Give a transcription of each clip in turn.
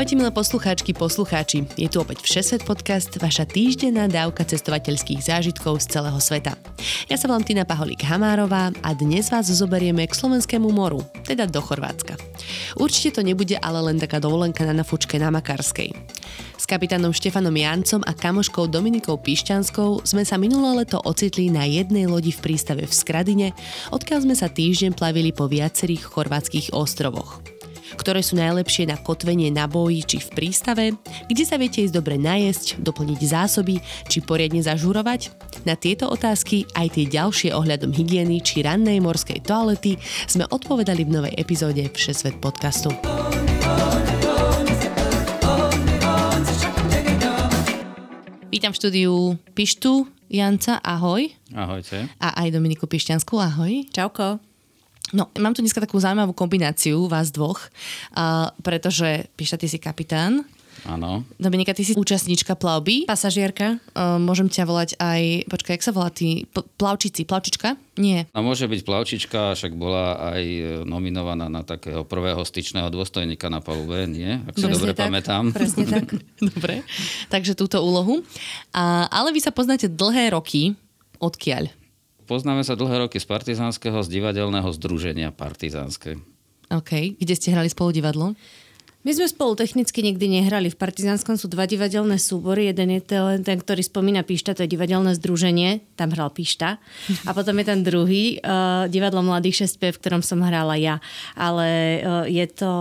Ahojte milé poslucháčky, poslucháči. Je tu opäť Všesvet podcast, vaša týždenná dávka cestovateľských zážitkov z celého sveta. Ja sa volám Tina Paholík Hamárová a dnes vás zoberieme k slovenskému moru, teda do Chorvátska. Určite to nebude ale len taká dovolenka na nafučke na Makarskej. S kapitánom Štefanom Jancom a kamoškou Dominikou Pišťanskou sme sa minulé leto ocitli na jednej lodi v prístave v Skradine, odkiaľ sme sa týždeň plavili po viacerých chorvátskych ostrovoch ktoré sú najlepšie na kotvenie na boji či v prístave, kde sa viete ísť dobre najesť, doplniť zásoby či poriadne zažurovať? Na tieto otázky aj tie ďalšie ohľadom hygieny či rannej morskej toalety sme odpovedali v novej epizóde Všesvet podcastu. Vítam v štúdiu Pištu Janca, ahoj. Ahojte. A aj Dominiku Pišťanskú, ahoj. Čauko. No, mám tu dneska takú zaujímavú kombináciu vás dvoch, uh, pretože Píša, ty si kapitán, Áno. Dominika, ty si účastníčka plavby. Pasažierka. Uh, môžem ťa volať aj, počkaj, jak sa volá ty? P- plavčici, plavčička? Nie. A môže byť plavčička, však bola aj e, nominovaná na takého prvého styčného dôstojníka na palube, nie? Ak si Presne dobre tak, pamätám. Presne tak. Dobre, takže túto úlohu. A, ale vy sa poznáte dlhé roky. Odkiaľ? Poznáme sa dlhé roky z partizánskeho, z divadelného združenia partizánske. OK. Kde ste hrali spolu divadlo? My sme spolu technicky nikdy nehrali. V Partizánskom sú dva divadelné súbory. Jeden je ten, ten ktorý spomína Píšta, to je divadelné združenie. Tam hral Píšta. A potom je ten druhý, uh, divadlo Mladých 6P, v ktorom som hrala ja. Ale uh, je to,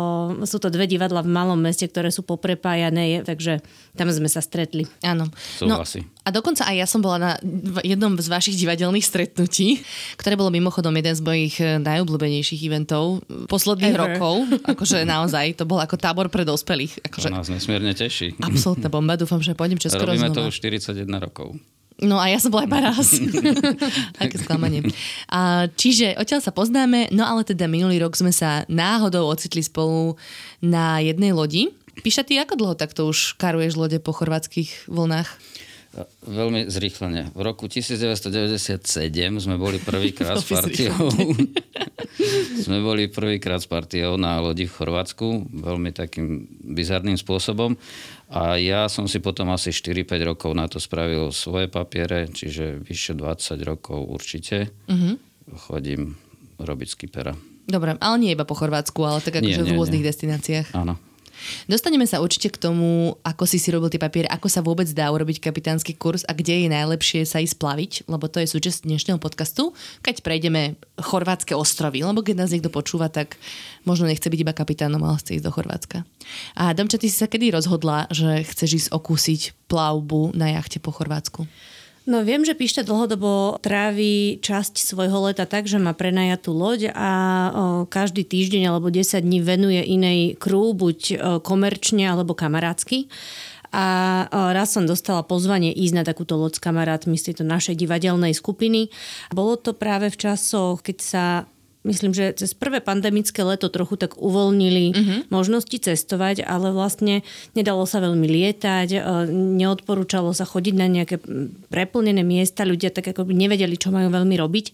sú to dve divadla v malom meste, ktoré sú poprepájané, takže tam sme sa stretli. Áno. Súhlasí. No, a dokonca aj ja som bola na jednom z vašich divadelných stretnutí, ktoré bolo mimochodom jeden z mojich eh, najobľúbenejších eventov eh, posledných Ever. rokov. Akože naozaj, to bol ako tábor pre dospelých. To Akože nás nesmierne teší. absolútna bomba, dúfam, že pôjdem čoskoro Robíme znova. to už 41 rokov. No a ja som bola iba raz. Aké sklamanie. A, čiže odtiaľ sa poznáme, no ale teda minulý rok sme sa náhodou ocitli spolu na jednej lodi. Píša, ty ako dlho takto už karuješ lode po chorvátskych vlnách? Veľmi zrýchlene. V roku 1997 sme boli prvýkrát s partiou. sme boli prvýkrát s partiou na lodi v Chorvátsku, veľmi takým bizarným spôsobom. A ja som si potom asi 4-5 rokov na to spravil svoje papiere, čiže vyše 20 rokov určite. Mhm. Chodím robiť skipera. Dobre, ale nie iba po Chorvátsku, ale tak akože v rôznych nie. destináciách. Áno. Dostaneme sa určite k tomu, ako si si robil tie papiere, ako sa vôbec dá urobiť kapitánsky kurz a kde je najlepšie sa ísť plaviť, lebo to je súčasť dnešného podcastu, keď prejdeme chorvátske ostrovy, lebo keď nás niekto počúva, tak možno nechce byť iba kapitánom, ale chce ísť do Chorvátska. A Domča, ty si sa kedy rozhodla, že chceš ísť okúsiť plavbu na jachte po Chorvátsku? No viem, že Píšta dlhodobo trávi časť svojho leta tak, že má prenajatú loď a o, každý týždeň alebo 10 dní venuje inej krú, buď o, komerčne alebo kamarátsky. A raz som dostala pozvanie ísť na takúto loď s kamarátmi z tejto našej divadelnej skupiny. Bolo to práve v časoch, keď sa myslím, že cez prvé pandemické leto trochu tak uvoľnili uh-huh. možnosti cestovať, ale vlastne nedalo sa veľmi lietať, e, neodporúčalo sa chodiť na nejaké preplnené miesta, ľudia tak ako by nevedeli, čo majú veľmi robiť.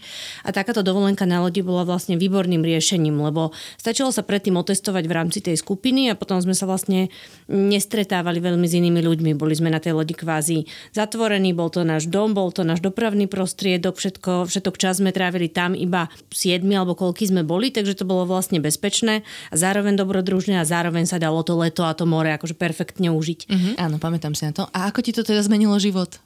A takáto dovolenka na lodi bola vlastne výborným riešením, lebo stačilo sa predtým otestovať v rámci tej skupiny a potom sme sa vlastne nestretávali veľmi s inými ľuďmi. Boli sme na tej lodi kvázi zatvorení, bol to náš dom, bol to náš dopravný prostriedok, všetko, všetok čas sme trávili tam iba 7 alebo koľky sme boli, takže to bolo vlastne bezpečné a zároveň dobrodružné a zároveň sa dalo to leto a to more akože perfektne užiť. Mhm. Áno, pamätám si na to. A ako ti to teda zmenilo život?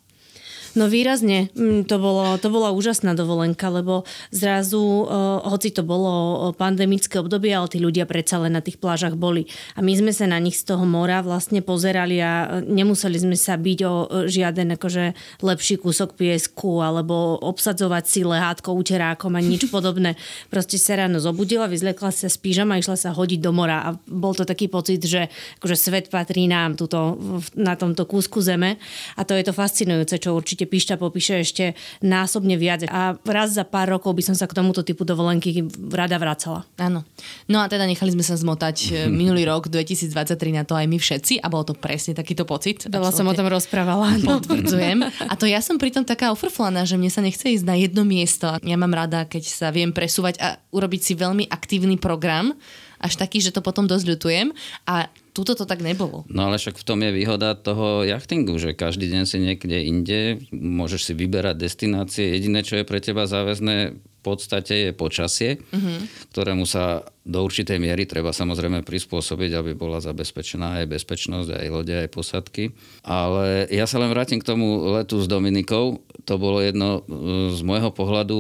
No výrazne. Mm, To, bolo, to bola úžasná dovolenka, lebo zrazu, uh, hoci to bolo eh, pandemické obdobie, ale tí ľudia predsa len na tých plážach boli. A my sme sa na nich z toho mora vlastne pozerali a eh, nemuseli sme sa byť o eh, žiaden akože lepší kúsok piesku alebo obsadzovať si lehátko uterákom a nič podobné. Proste sa ráno zobudila, vyzlekla sa z pížama a išla sa hodiť do mora. A bol to taký pocit, že akože svet patrí nám tuto, na tomto kúsku zeme. A to je to fascinujúce, čo určite určite Pišta popíše ešte násobne viac. A raz za pár rokov by som sa k tomuto typu dovolenky rada vracala. Áno. No a teda nechali sme sa zmotať e, minulý rok 2023 na to aj my všetci a bolo to presne takýto pocit. Veľa som o tom rozprávala. Potvrdzujem. A to ja som pritom taká ofrflaná, že mne sa nechce ísť na jedno miesto. Ja mám rada, keď sa viem presúvať a urobiť si veľmi aktívny program, až taký, že to potom dosť ľutujem. A túto to tak nebolo. No ale však v tom je výhoda toho jachtingu, že každý deň si niekde inde, môžeš si vyberať destinácie. Jediné, čo je pre teba záväzné, v podstate je počasie, uh-huh. ktorému sa do určitej miery treba samozrejme prispôsobiť, aby bola zabezpečená aj bezpečnosť, aj lode, aj posadky. Ale ja sa len vrátim k tomu letu s Dominikou. To bolo jedno e, z môjho pohľadu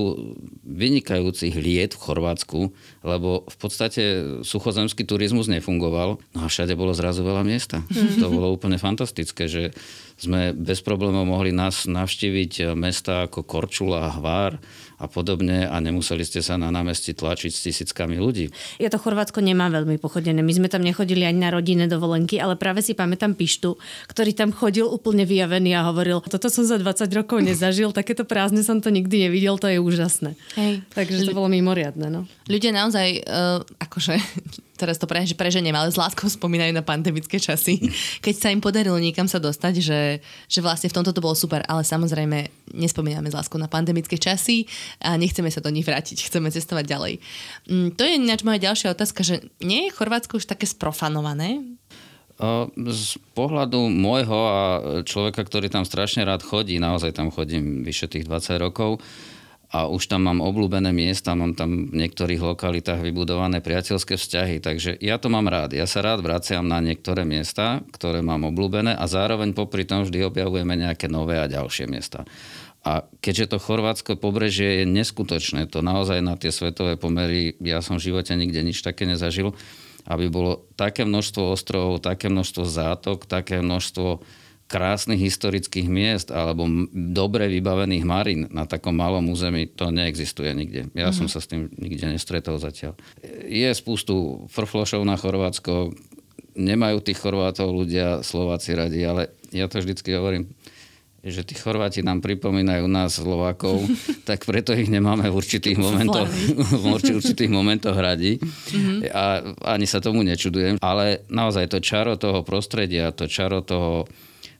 vynikajúcich liet v Chorvátsku, lebo v podstate suchozemský turizmus nefungoval, no a všade bolo zrazu veľa miesta. Mm-hmm. To bolo úplne fantastické, že sme bez problémov mohli nás navštíviť mesta ako Korčula, Hvár, a podobne a nemuseli ste sa na námestí tlačiť s tisíckami ľudí. Ja to Chorvátsko nemá veľmi pochodené. My sme tam nechodili ani na rodinné dovolenky, ale práve si pamätám Pištu, ktorý tam chodil úplne vyjavený a hovoril, toto som za 20 rokov nezažil, takéto prázdne som to nikdy nevidel, to je úžasné. Hej. Takže to bolo mimoriadne. No. Ľudia naozaj, uh, akože teraz to pre, že preženiem, ale s láskou spomínajú na pandemické časy, keď sa im podarilo niekam sa dostať, že, že vlastne v tomto to bolo super, ale samozrejme nespomíname s láskou na pandemické časy a nechceme sa do nich vrátiť, chceme cestovať ďalej. Mm, to je ináč moja ďalšia otázka, že nie je Chorvátsko už také sprofanované? Z pohľadu môjho a človeka, ktorý tam strašne rád chodí, naozaj tam chodím vyše tých 20 rokov, a už tam mám obľúbené miesta, mám tam v niektorých lokalitách vybudované priateľské vzťahy, takže ja to mám rád. Ja sa rád vraciam na niektoré miesta, ktoré mám obľúbené a zároveň popri tom vždy objavujeme nejaké nové a ďalšie miesta. A keďže to chorvátsko pobrežie je neskutočné, to naozaj na tie svetové pomery, ja som v živote nikde nič také nezažil, aby bolo také množstvo ostrovov, také množstvo zátok, také množstvo krásnych historických miest alebo dobre vybavených marín na takom malom území, to neexistuje nikde. Ja uh-huh. som sa s tým nikde nestretol zatiaľ. Je spustu frflošov na Chorvátsko, nemajú tých Chorvátov ľudia, Slováci radi, ale ja to vždycky hovorím, že tí Chorváti nám pripomínajú nás Slovákov, tak preto ich nemáme v určitých momentoch, v určitých momentoch radi. Mm-hmm. A ani sa tomu nečudujem. Ale naozaj to čaro toho prostredia, to čaro toho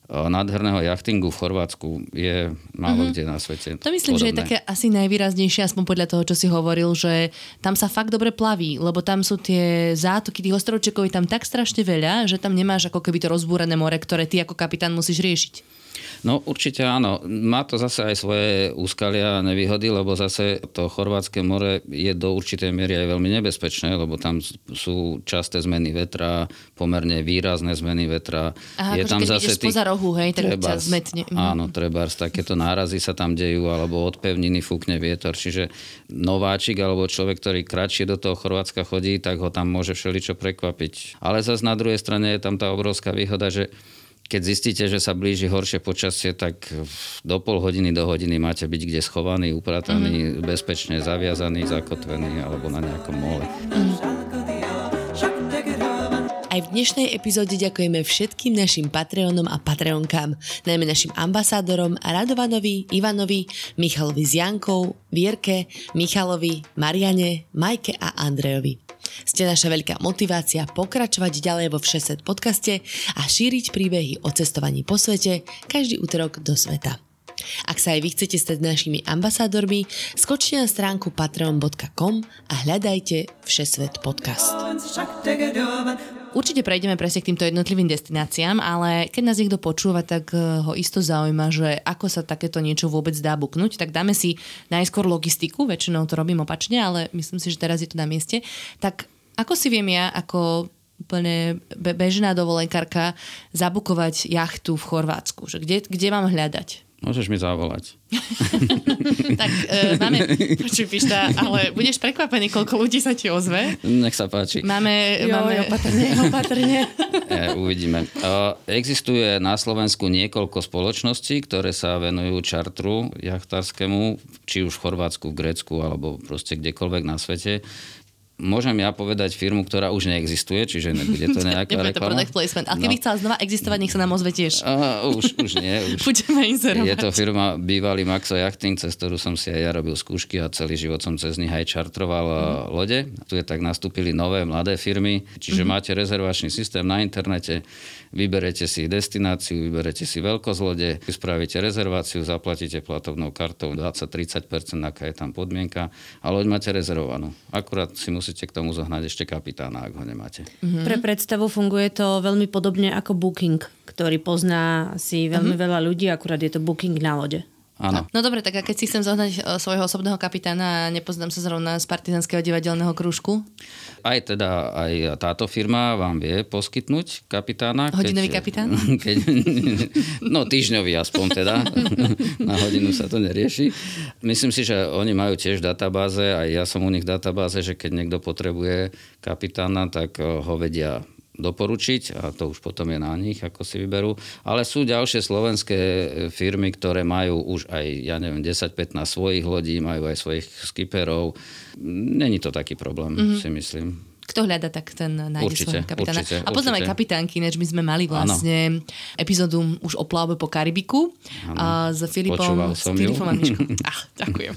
nádherného jachtingu v Chorvátsku je málo mm-hmm. kde na svete. To myslím, podobné. že je také asi najvýraznejšie, aspoň podľa toho, čo si hovoril, že tam sa fakt dobre plaví, lebo tam sú tie zátoky, tých ostrovčekov je tam tak strašne veľa, že tam nemáš ako keby to rozbúrené more, ktoré ty ako kapitán musíš riešiť. No určite áno. Má to zase aj svoje úskalia a nevýhody, lebo zase to Chorvátske more je do určitej miery aj veľmi nebezpečné, lebo tam sú časté zmeny vetra, pomerne výrazné zmeny vetra. Aha, je akože tam zase tých... rohu, hej, tak zmetne. Mhm. Áno, trebárs, takéto nárazy sa tam dejú, alebo od pevniny fúkne vietor, čiže nováčik alebo človek, ktorý kratšie do toho Chorvátska chodí, tak ho tam môže všeličo prekvapiť. Ale zase na druhej strane je tam tá obrovská výhoda, že keď zistíte, že sa blíži horšie počasie, tak do pol hodiny do hodiny máte byť kde schovaný, uprataný, mm-hmm. bezpečne zaviazaný, zakotvený alebo na nejakom mole. Mm-hmm. Aj v dnešnej epizóde ďakujeme všetkým našim Patreonom a Patreonkám, najmä našim ambasádorom Radovanovi, Ivanovi, Michalovi z Jankou, Vierke, Michalovi, Mariane, Majke a Andrejovi. Ste naša veľká motivácia pokračovať ďalej vo Všeset podcaste a šíriť príbehy o cestovaní po svete každý útorok do sveta. Ak sa aj vy chcete stať našimi ambasádormi, skočte na stránku patreon.com a hľadajte Všesvet podcast. Určite prejdeme presne k týmto jednotlivým destináciám, ale keď nás niekto počúva, tak eh, ho isto zaujíma, že ako sa takéto niečo vôbec dá buknúť, tak dáme si najskôr logistiku, väčšinou to robím opačne, ale myslím si, že teraz je to na mieste. Tak ako si viem ja, ako úplne bežná dovolenkárka, zabukovať jachtu v Chorvátsku? Že kde, kde mám hľadať? Môžeš mi zavolať. tak e, máme, počuj Pišta, ale budeš prekvapený, koľko ľudí sa ti ozve. Nech sa páči. Máme, jo, máme... opatrne, opatrne. e, uvidíme. E, existuje na Slovensku niekoľko spoločností, ktoré sa venujú čartru jachtárskému, či už v Chorvátsku, v Grécku, alebo proste kdekoľvek na svete. Môžem ja povedať firmu, ktorá už neexistuje, čiže nebude to nejaká Nebude to product placement. Ale keby No. chcela znova existovať, nech sa nám ozve tiež. Uh, už, už nie. Už. Budeme inzerovať. Je to firma bývalý Maxo Yachting, cez ktorú som si aj ja robil skúšky a celý život som cez nich aj čartroval mm. lode. Tu je tak nastúpili nové mladé firmy, čiže mm. máte rezervačný systém na internete, vyberete si destináciu, vyberete si veľkosť lode, spravíte rezerváciu, zaplatíte platovnou kartou 20-30%, aká je tam podmienka a loď máte rezervovanú. Akurát si musíte k tomu zohnať ešte kapitána, ak ho nemáte. Mm-hmm. Pre predstavu funguje to veľmi podobne ako Booking, ktorý pozná si veľmi mm-hmm. veľa ľudí, akurát je to Booking na lode. Áno. No dobre, tak a keď si chcem zohnať e, svojho osobného kapitána a nepoznám sa zrovna z partizanského divadelného krúžku? Aj teda, aj táto firma vám vie poskytnúť kapitána. Hodinový kapitán? Keď, no týždňový aspoň teda. Na hodinu sa to nerieši. Myslím si, že oni majú tiež databáze, aj ja som u nich v databáze, že keď niekto potrebuje kapitána, tak eh, ho vedia doporučiť a to už potom je na nich, ako si vyberú. Ale sú ďalšie slovenské e, firmy, ktoré majú už aj, ja neviem, 10-15 svojich lodí, majú aj svojich skipperov. Není to taký problém, mm-hmm. si myslím. Kto hľada, tak ten nájde Určite, svojho kapitána. určite, a poznám aj kapitánky, ináč my sme mali vlastne epizódu už o plavbe po Karibiku a s Filipom. Ju. Filipom a Miškom. Ach, ďakujem.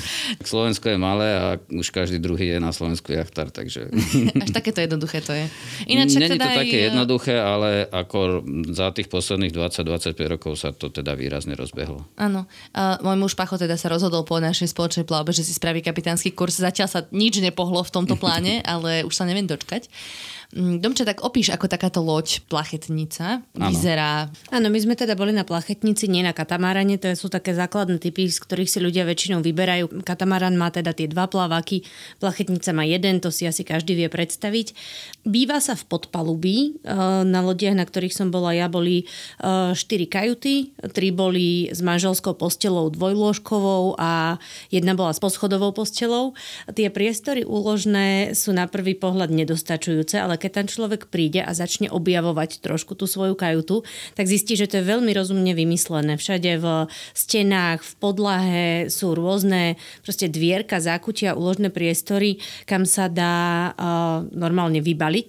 Slovensko je malé a už každý druhý je na Slovensku jachtar, takže... Až takéto jednoduché to je. Ináč Není teda to aj, také jednoduché, ale ako za tých posledných 20-25 rokov sa to teda výrazne rozbehlo. Áno. Uh, môj muž Pacho teda sa rozhodol po našej spoločnej plavbe, že si spraví kapitánsky kurz. Zatiaľ sa nič nepohlo v tomto pláne, ale už sa neviem dočkať. Mm, Domče, tak opíš, ako takáto loď, plachetnica, vyzerá. Áno, my sme teda boli na plachetnici, nie na katamarane, to sú také základné typy, z ktorých si ľudia väčšinou vyberajú. Katamaran má teda tie dva plaváky, plachetnica má jeden, to si asi každý vie predstaviť. Býva sa v podpalubí, e, na lodiach, na ktorých som bola ja, boli e, štyri kajuty, tri boli s manželskou postelou dvojlôžkovou a jedna bola s poschodovou postelou. Tie priestory úložné sú na prvý pohľad nedostačujúce, ale keď tam človek príde a začne objavovať trošku tú svoju kajutu, tak zistí, že to je veľmi rozumne vymyslené. Všade v stenách, v podlahe sú rôzne proste dvierka, zákutia, úložné priestory, kam sa dá uh, normálne vybaliť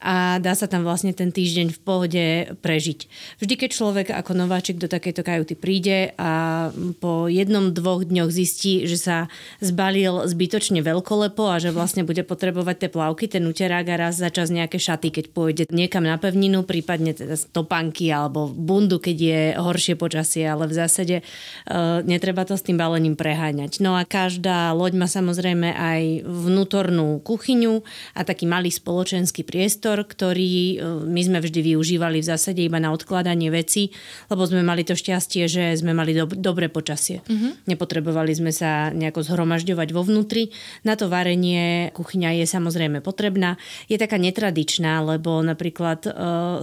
a dá sa tam vlastne ten týždeň v pohode prežiť. Vždy, keď človek ako nováčik do takejto kajuty príde a po jednom, dvoch dňoch zistí, že sa zbalil zbytočne veľkolepo a že vlastne bude potrebovať tie plavky, ten uterák a raz za čas nejaké šaty, keď pôjde niekam na pevninu, prípadne teda stopanky alebo bundu, keď je horšie počasie, ale v zásade uh, netreba to s tým balením preháňať. No a každá loď má samozrejme aj vnútornú kuchyňu a taký malý spoločenský priestor, ktorý uh, my sme vždy využívali v zásade iba na odkladanie veci, lebo sme mali to šťastie, že sme mali dob- dobré počasie. Mm-hmm. Nepotrebovali sme sa nejako zhromažďovať vo vnútri. Na to varenie kuchyňa je samozrejme potrebná. Je taká netradičná, lebo napríklad e,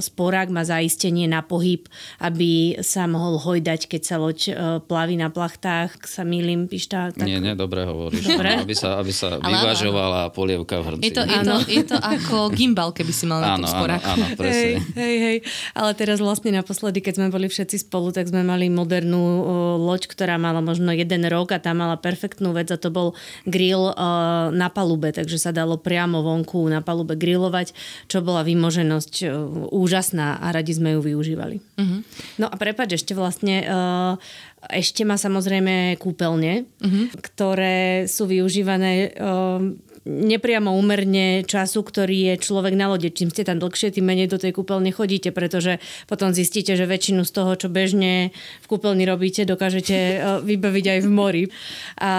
sporák má zaistenie na pohyb, aby sa mohol hojdať, keď sa loď e, plaví na plachtách. Sa milím, Pišta? Tak... Nie, nie, dobre hovoríš. Dobre. Aby sa, aby sa Ale áno, vyvažovala polievka v hrnci. Je to, je, to, je to ako gimbal, keby si mal na Áno, tom áno, sporáku. áno, Hej, presne. hej, hej. Ale teraz vlastne naposledy, keď sme boli všetci spolu, tak sme mali modernú o, loď, ktorá mala možno jeden rok a tá mala perfektnú vec a to bol grill o, na palube, takže sa dalo priamo vonku na palube grillovať, čo bola vymoženosť o, úžasná a radi sme ju využívali. Uh-huh. No a prepáč, ešte vlastne o, ešte má samozrejme kúpeľne, uh-huh. ktoré sú využívané o, nepriamo úmerne času, ktorý je človek na lode. Čím ste tam dlhšie, tým menej do tej kúpeľne chodíte, pretože potom zistíte, že väčšinu z toho, čo bežne v kúpeľni robíte, dokážete e, vybaviť aj v mori. A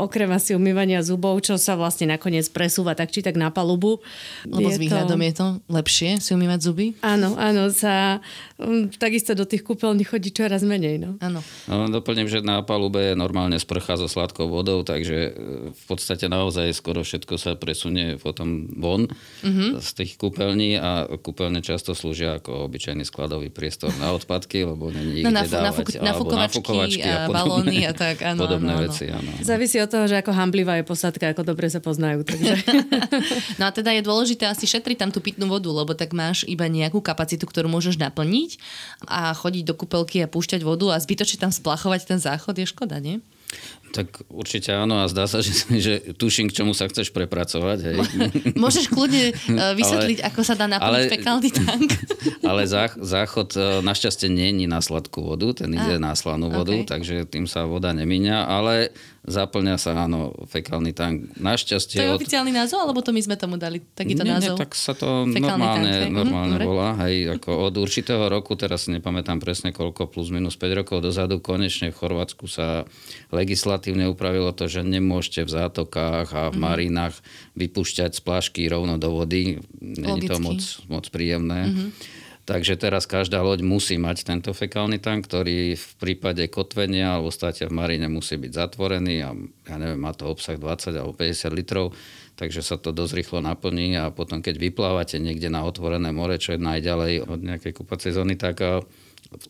okrem asi umývania zubov, čo sa vlastne nakoniec presúva tak či tak na palubu. Lebo s je výhľadom je to lepšie si umývať zuby. Áno, áno, sa um, takisto do tých kúpeľní chodí čoraz menej. No. Áno. No, doplním, že na palube je normálne sprcha so sladkou vodou, takže e, v podstate naozaj skoro všetko sa presunie potom von Mhm. mm-hmm. z tých kúpeľní a kúpeľne často slúžia ako obyčajný skladový priestor na odpadky, lebo není ich No, na kde fu- dávať. nafuk- alebo nafukovačky nafukovačky a balóny a tak, áno, podobné áno, áno. veci, áno. Závisí od toho, že ako hamblivá je posadka, ako dobre sa poznajú. Takže... No a teda je dôležité asi šetriť tam tú pitnú vodu, lebo tak máš iba nejakú kapacitu, ktorú môžeš naplniť a chodiť do kúpelky a púšťať vodu a zbytočne tam splachovať ten záchod je škoda, nie? Tak určite áno a zdá sa, že, že tuším, k čomu sa chceš prepracovať. Hej. Môžeš kľudne uh, vysvetliť, ale, ako sa dá naplniť ale, fekálny tank. ale zá, záchod uh, našťastie není na sladkú vodu, ten ide na slanú vodu, okay. takže tým sa voda nemíňa, ale zaplňa sa, áno, fekálny tank. Našťastie... To je od... oficiálny názov, alebo to my sme tomu dali takýto nie, názov? Nie, tak sa to fekálny normálne, tank, normálne mm, volá. Hej, ako od určitého roku, teraz nepamätám presne koľko, plus minus 5 rokov dozadu, konečne v Chorvátsku sa legislatívne upravilo to, že nemôžete v zátokách a v mm. marinách vypúšťať splášky rovno do vody. Není to moc, moc príjemné. Mm-hmm. Takže teraz každá loď musí mať tento fekálny tank, ktorý v prípade kotvenia alebo státia v marine musí byť zatvorený a ja neviem, má to obsah 20 alebo 50 litrov, takže sa to dosť rýchlo naplní a potom keď vyplávate niekde na otvorené more, čo je najďalej od nejakej kúpacej zóny, tak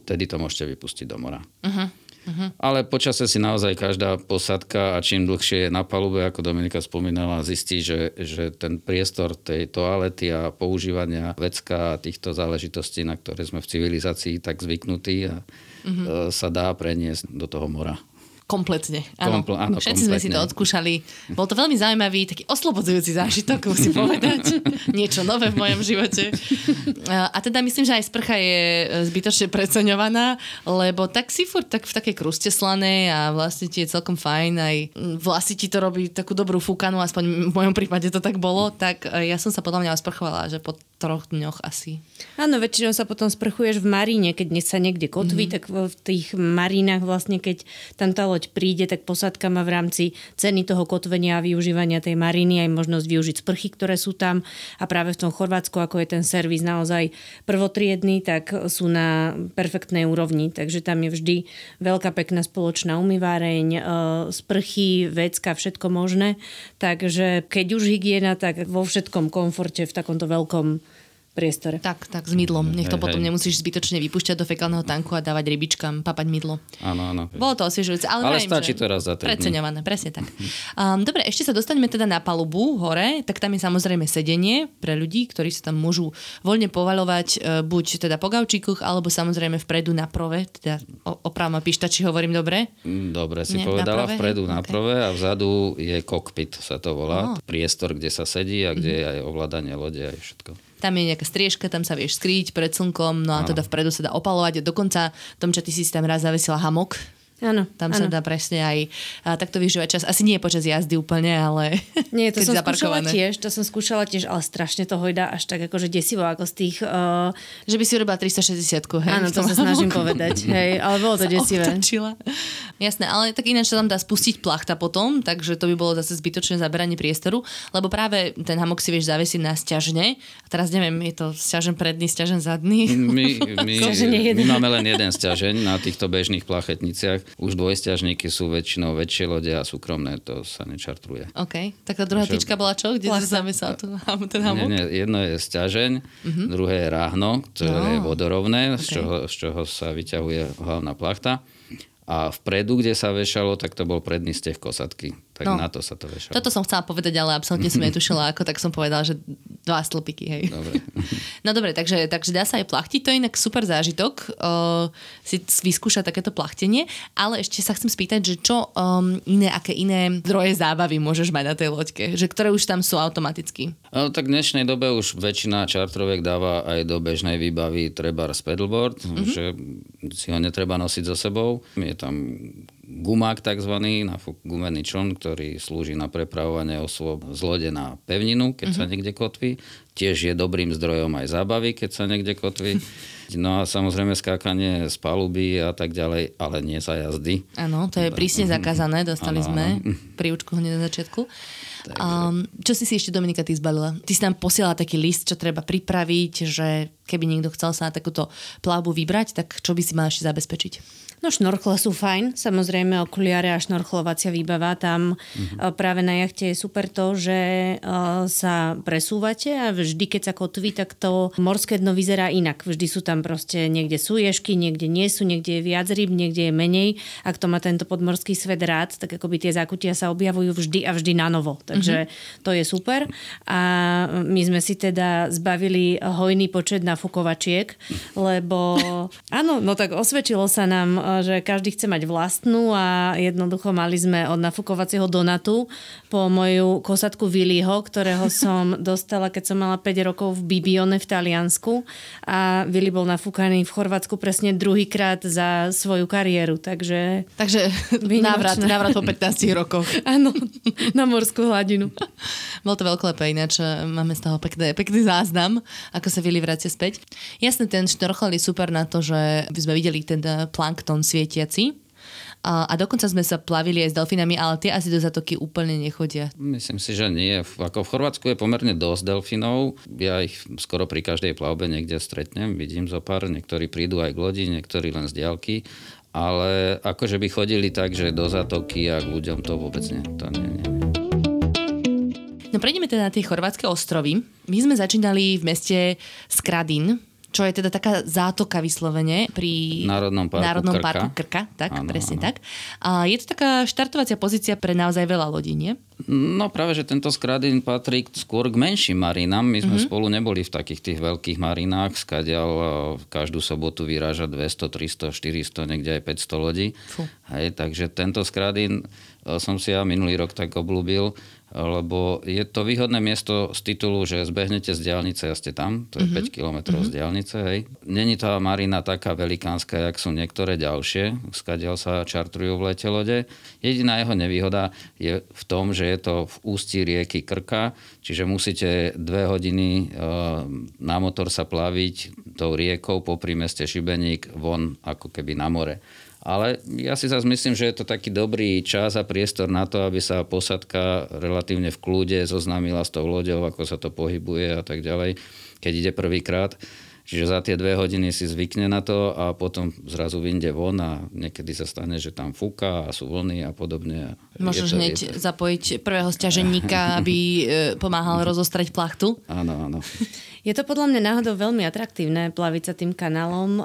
vtedy to môžete vypustiť do mora. Uh-huh. Uh-huh. Ale počasie si naozaj každá posadka a čím dlhšie je na palube, ako Dominika spomínala, zistí, že, že ten priestor tej toalety a používania vecka a týchto záležitostí, na ktoré sme v civilizácii tak zvyknutí, a, uh-huh. sa dá preniesť do toho mora. Kompletne. Áno. Kompl- áno, Všetci kompletne. sme si to odskúšali. Bol to veľmi zaujímavý, taký oslobodzujúci zážitok, musím povedať. Niečo nové v mojom živote. A teda myslím, že aj sprcha je e, zbytočne preceňovaná, lebo tak si furt tak v takej kruste slané a vlastne ti je celkom fajn. Aj vlastne ti to robí takú dobrú fúkanu, aspoň v mojom prípade to tak bolo. Tak e, ja som sa podľa mňa osprchovala, že po troch dňoch asi. Áno, väčšinou sa potom sprchuješ v maríne, keď sa niekde kotví, mm-hmm. tak v tých marínach vlastne, keď tam tá loď príde, tak posádka má v rámci ceny toho kotvenia a využívania tej mariny aj možnosť využiť sprchy, ktoré sú tam a práve v tom Chorvátsku, ako je ten servis naozaj prvotriedný, tak sú na perfektnej úrovni, takže tam je vždy veľká pekná spoločná umýváreň, e, sprchy, vecka, všetko možné, takže keď už hygiena, tak vo všetkom komforte v takomto veľkom priestore. Tak, tak, s mydlom. Nech to hej, potom hej. nemusíš zbytočne vypúšťať do fekálneho tanku a dávať rybičkám, papať mydlo. Áno, áno. Bolo to osviežujúce. Ale, ale stačí to raz za Preceňované, presne tak. Um, dobre, ešte sa dostaneme teda na palubu hore, tak tam je samozrejme sedenie pre ľudí, ktorí sa tam môžu voľne povalovať, uh, buď teda po gaučíkoch, alebo samozrejme vpredu na prove, teda opravom a pištači hovorím dobre. Mm, dobre si Nie, povedala, na vpredu na okay. prove a vzadu je kokpit, sa to volá. Oh. Priestor, kde sa sedí a kde mm-hmm. je aj ovládanie lode a všetko. Tam je nejaká striežka, tam sa vieš skrýť pred slnkom, no a teda vpredu sa dá opalovať. Dokonca tom, ty si tam raz zavesila hamok, Áno. Tam áno. sa dá presne aj a takto vyžívať čas. Asi nie počas jazdy úplne, ale Nie, to som skúšala tiež, to som skúšala tiež, ale strašne to hojda až tak akože desivo, ako z tých... Uh... Že by si urobila 360 hej? Áno, to sa snažím povedať, hej, ale bolo to desivé. Otočila. Jasné, ale tak ináč sa tam dá spustiť plachta potom, takže to by bolo zase zbytočné zaberanie priestoru, lebo práve ten hamok si vieš zavesiť na stiažne. A teraz neviem, je to stiažen predný, stiažen zadný. My, my, my máme len jeden stiažeň na týchto bežných plachetniciach už dvojstiažníky sú väčšinou väčšie lode a súkromné, to sa nečartruje. OK. Tak tá druhá Takže... tyčka bola čo? Kde sa zamesal ten hamok? Nie, nie, jedno je stiažeň, uh-huh. druhé je ráhno, ktoré no. je vodorovné, okay. z, čoho, z čoho sa vyťahuje hlavná plachta. A vpredu, kde sa vešalo, tak to bol predný steh kosatky. Tak no, na to sa to vešalo. Toto som chcela povedať, ale absolútne som netušila ako, tak som povedala, že dva stĺpiky, hej. Dobre. No dobre, takže, takže dá sa aj plachtiť, to je inak super zážitok, uh, si vyskúšať takéto plachtenie, ale ešte sa chcem spýtať, že čo um, iné, aké iné zdroje zábavy môžeš mať na tej loďke, že ktoré už tam sú automaticky? No, tak v dnešnej dobe už väčšina čartroviek dáva aj do bežnej výbavy treba pedalboard, mm-hmm. že si ho netreba nosiť so sebou. Je tam gumák tzv. na gumený čln, ktorý slúži na prepravovanie osôb z lode na pevninu, keď uh-huh. sa mhm. niekde kotví. Tiež je dobrým zdrojom aj zábavy, keď sa niekde kotví. No a samozrejme skákanie z paluby a tak ďalej, ale nie za jazdy. Áno, to je prísne zakázané, dostali ano, sme príučku hneď na začiatku. Um, čo si si ešte, Dominika, ty zbalila? Ty si nám posielala taký list, čo treba pripraviť, že keby niekto chcel sa na takúto plavbu vybrať, tak čo by si mal ešte zabezpečiť? No šnorchle sú fajn, samozrejme okuliare a šnorchlovacia výbava. Tam mm-hmm. práve na jachte je super to, že uh, sa presúvate a vždy, keď sa kotví, tak to morské dno vyzerá inak. Vždy sú tam proste, niekde sú ješky, niekde nie sú, niekde je viac ryb, niekde je menej. Ak to má tento podmorský svet rád, tak akoby tie zákutia sa objavujú vždy a vždy na novo. Takže takže mm-hmm. to je super. A my sme si teda zbavili hojný počet nafukovačiek, lebo áno, no tak osvedčilo sa nám, že každý chce mať vlastnú a jednoducho mali sme od nafukovacieho Donatu po moju kosatku Viliho, ktorého som dostala, keď som mala 5 rokov v Bibione v Taliansku a Vili bol nafúkaný v Chorvátsku presne druhýkrát za svoju kariéru, takže... Takže návrat, návrat po 15 rokoch. Áno, na morskú hladinu. Bol to veľkolepé, ináč e, máme z toho pekný, pekný záznam, ako sa Vili vracia späť. Jasne, ten šnorchel je super na to, že by sme videli ten e, plankton svietiaci, a, a dokonca sme sa plavili aj s delfinami, ale tie asi do zatoky úplne nechodia. Myslím si, že nie. Ako v Chorvátsku je pomerne dosť delfinov. Ja ich skoro pri každej plavbe niekde stretnem. Vidím zo pár. Niektorí prídu aj k lodi, niektorí len z diálky. Ale akože by chodili tak, že do zatoky a k ľuďom to vôbec nie. To nie, nie. No prejdeme teda na tie chorvátske ostrovy. My sme začínali v meste Skradin, čo je teda taká zátoka vyslovene pri Národnom parku Národnom Krka. parku Krka. Tak, Áno, presne áno. tak. A je to taká štartovacia pozícia pre naozaj veľa lodí, nie? No práve, že tento skradin patrí skôr k menším marinám. My sme mm-hmm. spolu neboli v takých tých veľkých marinách, skadiaľ e, každú sobotu vyráža 200, 300, 400, niekde aj 500 lodí. Fú. Hej, takže tento skradin e, som si ja minulý rok tak obľúbil, lebo je to výhodné miesto z titulu, že zbehnete z diálnice a ste tam, to je mm-hmm. 5 km mm-hmm. z diálnice, hej. Není tá marina taká velikánska, jak sú niektoré ďalšie, skadiaľ sa čartrujú v lete lode. Jediná jeho nevýhoda je v tom, že je to v ústí rieky Krka, čiže musíte dve hodiny e, na motor sa plaviť tou riekou popri meste Šibeník von ako keby na more. Ale ja si zase myslím, že je to taký dobrý čas a priestor na to, aby sa posadka relatívne v kľude zoznámila s tou loďou, ako sa to pohybuje a tak ďalej, keď ide prvýkrát. Čiže za tie dve hodiny si zvykne na to a potom zrazu vyjde von a niekedy sa stane, že tam fúka a sú vlny a podobne. Môžeš hneď je to- zapojiť prvého stiaženníka, aby e, pomáhal rozostrať plachtu. Áno, áno. Je to podľa mňa náhodou veľmi atraktívne plaviť sa tým kanálom,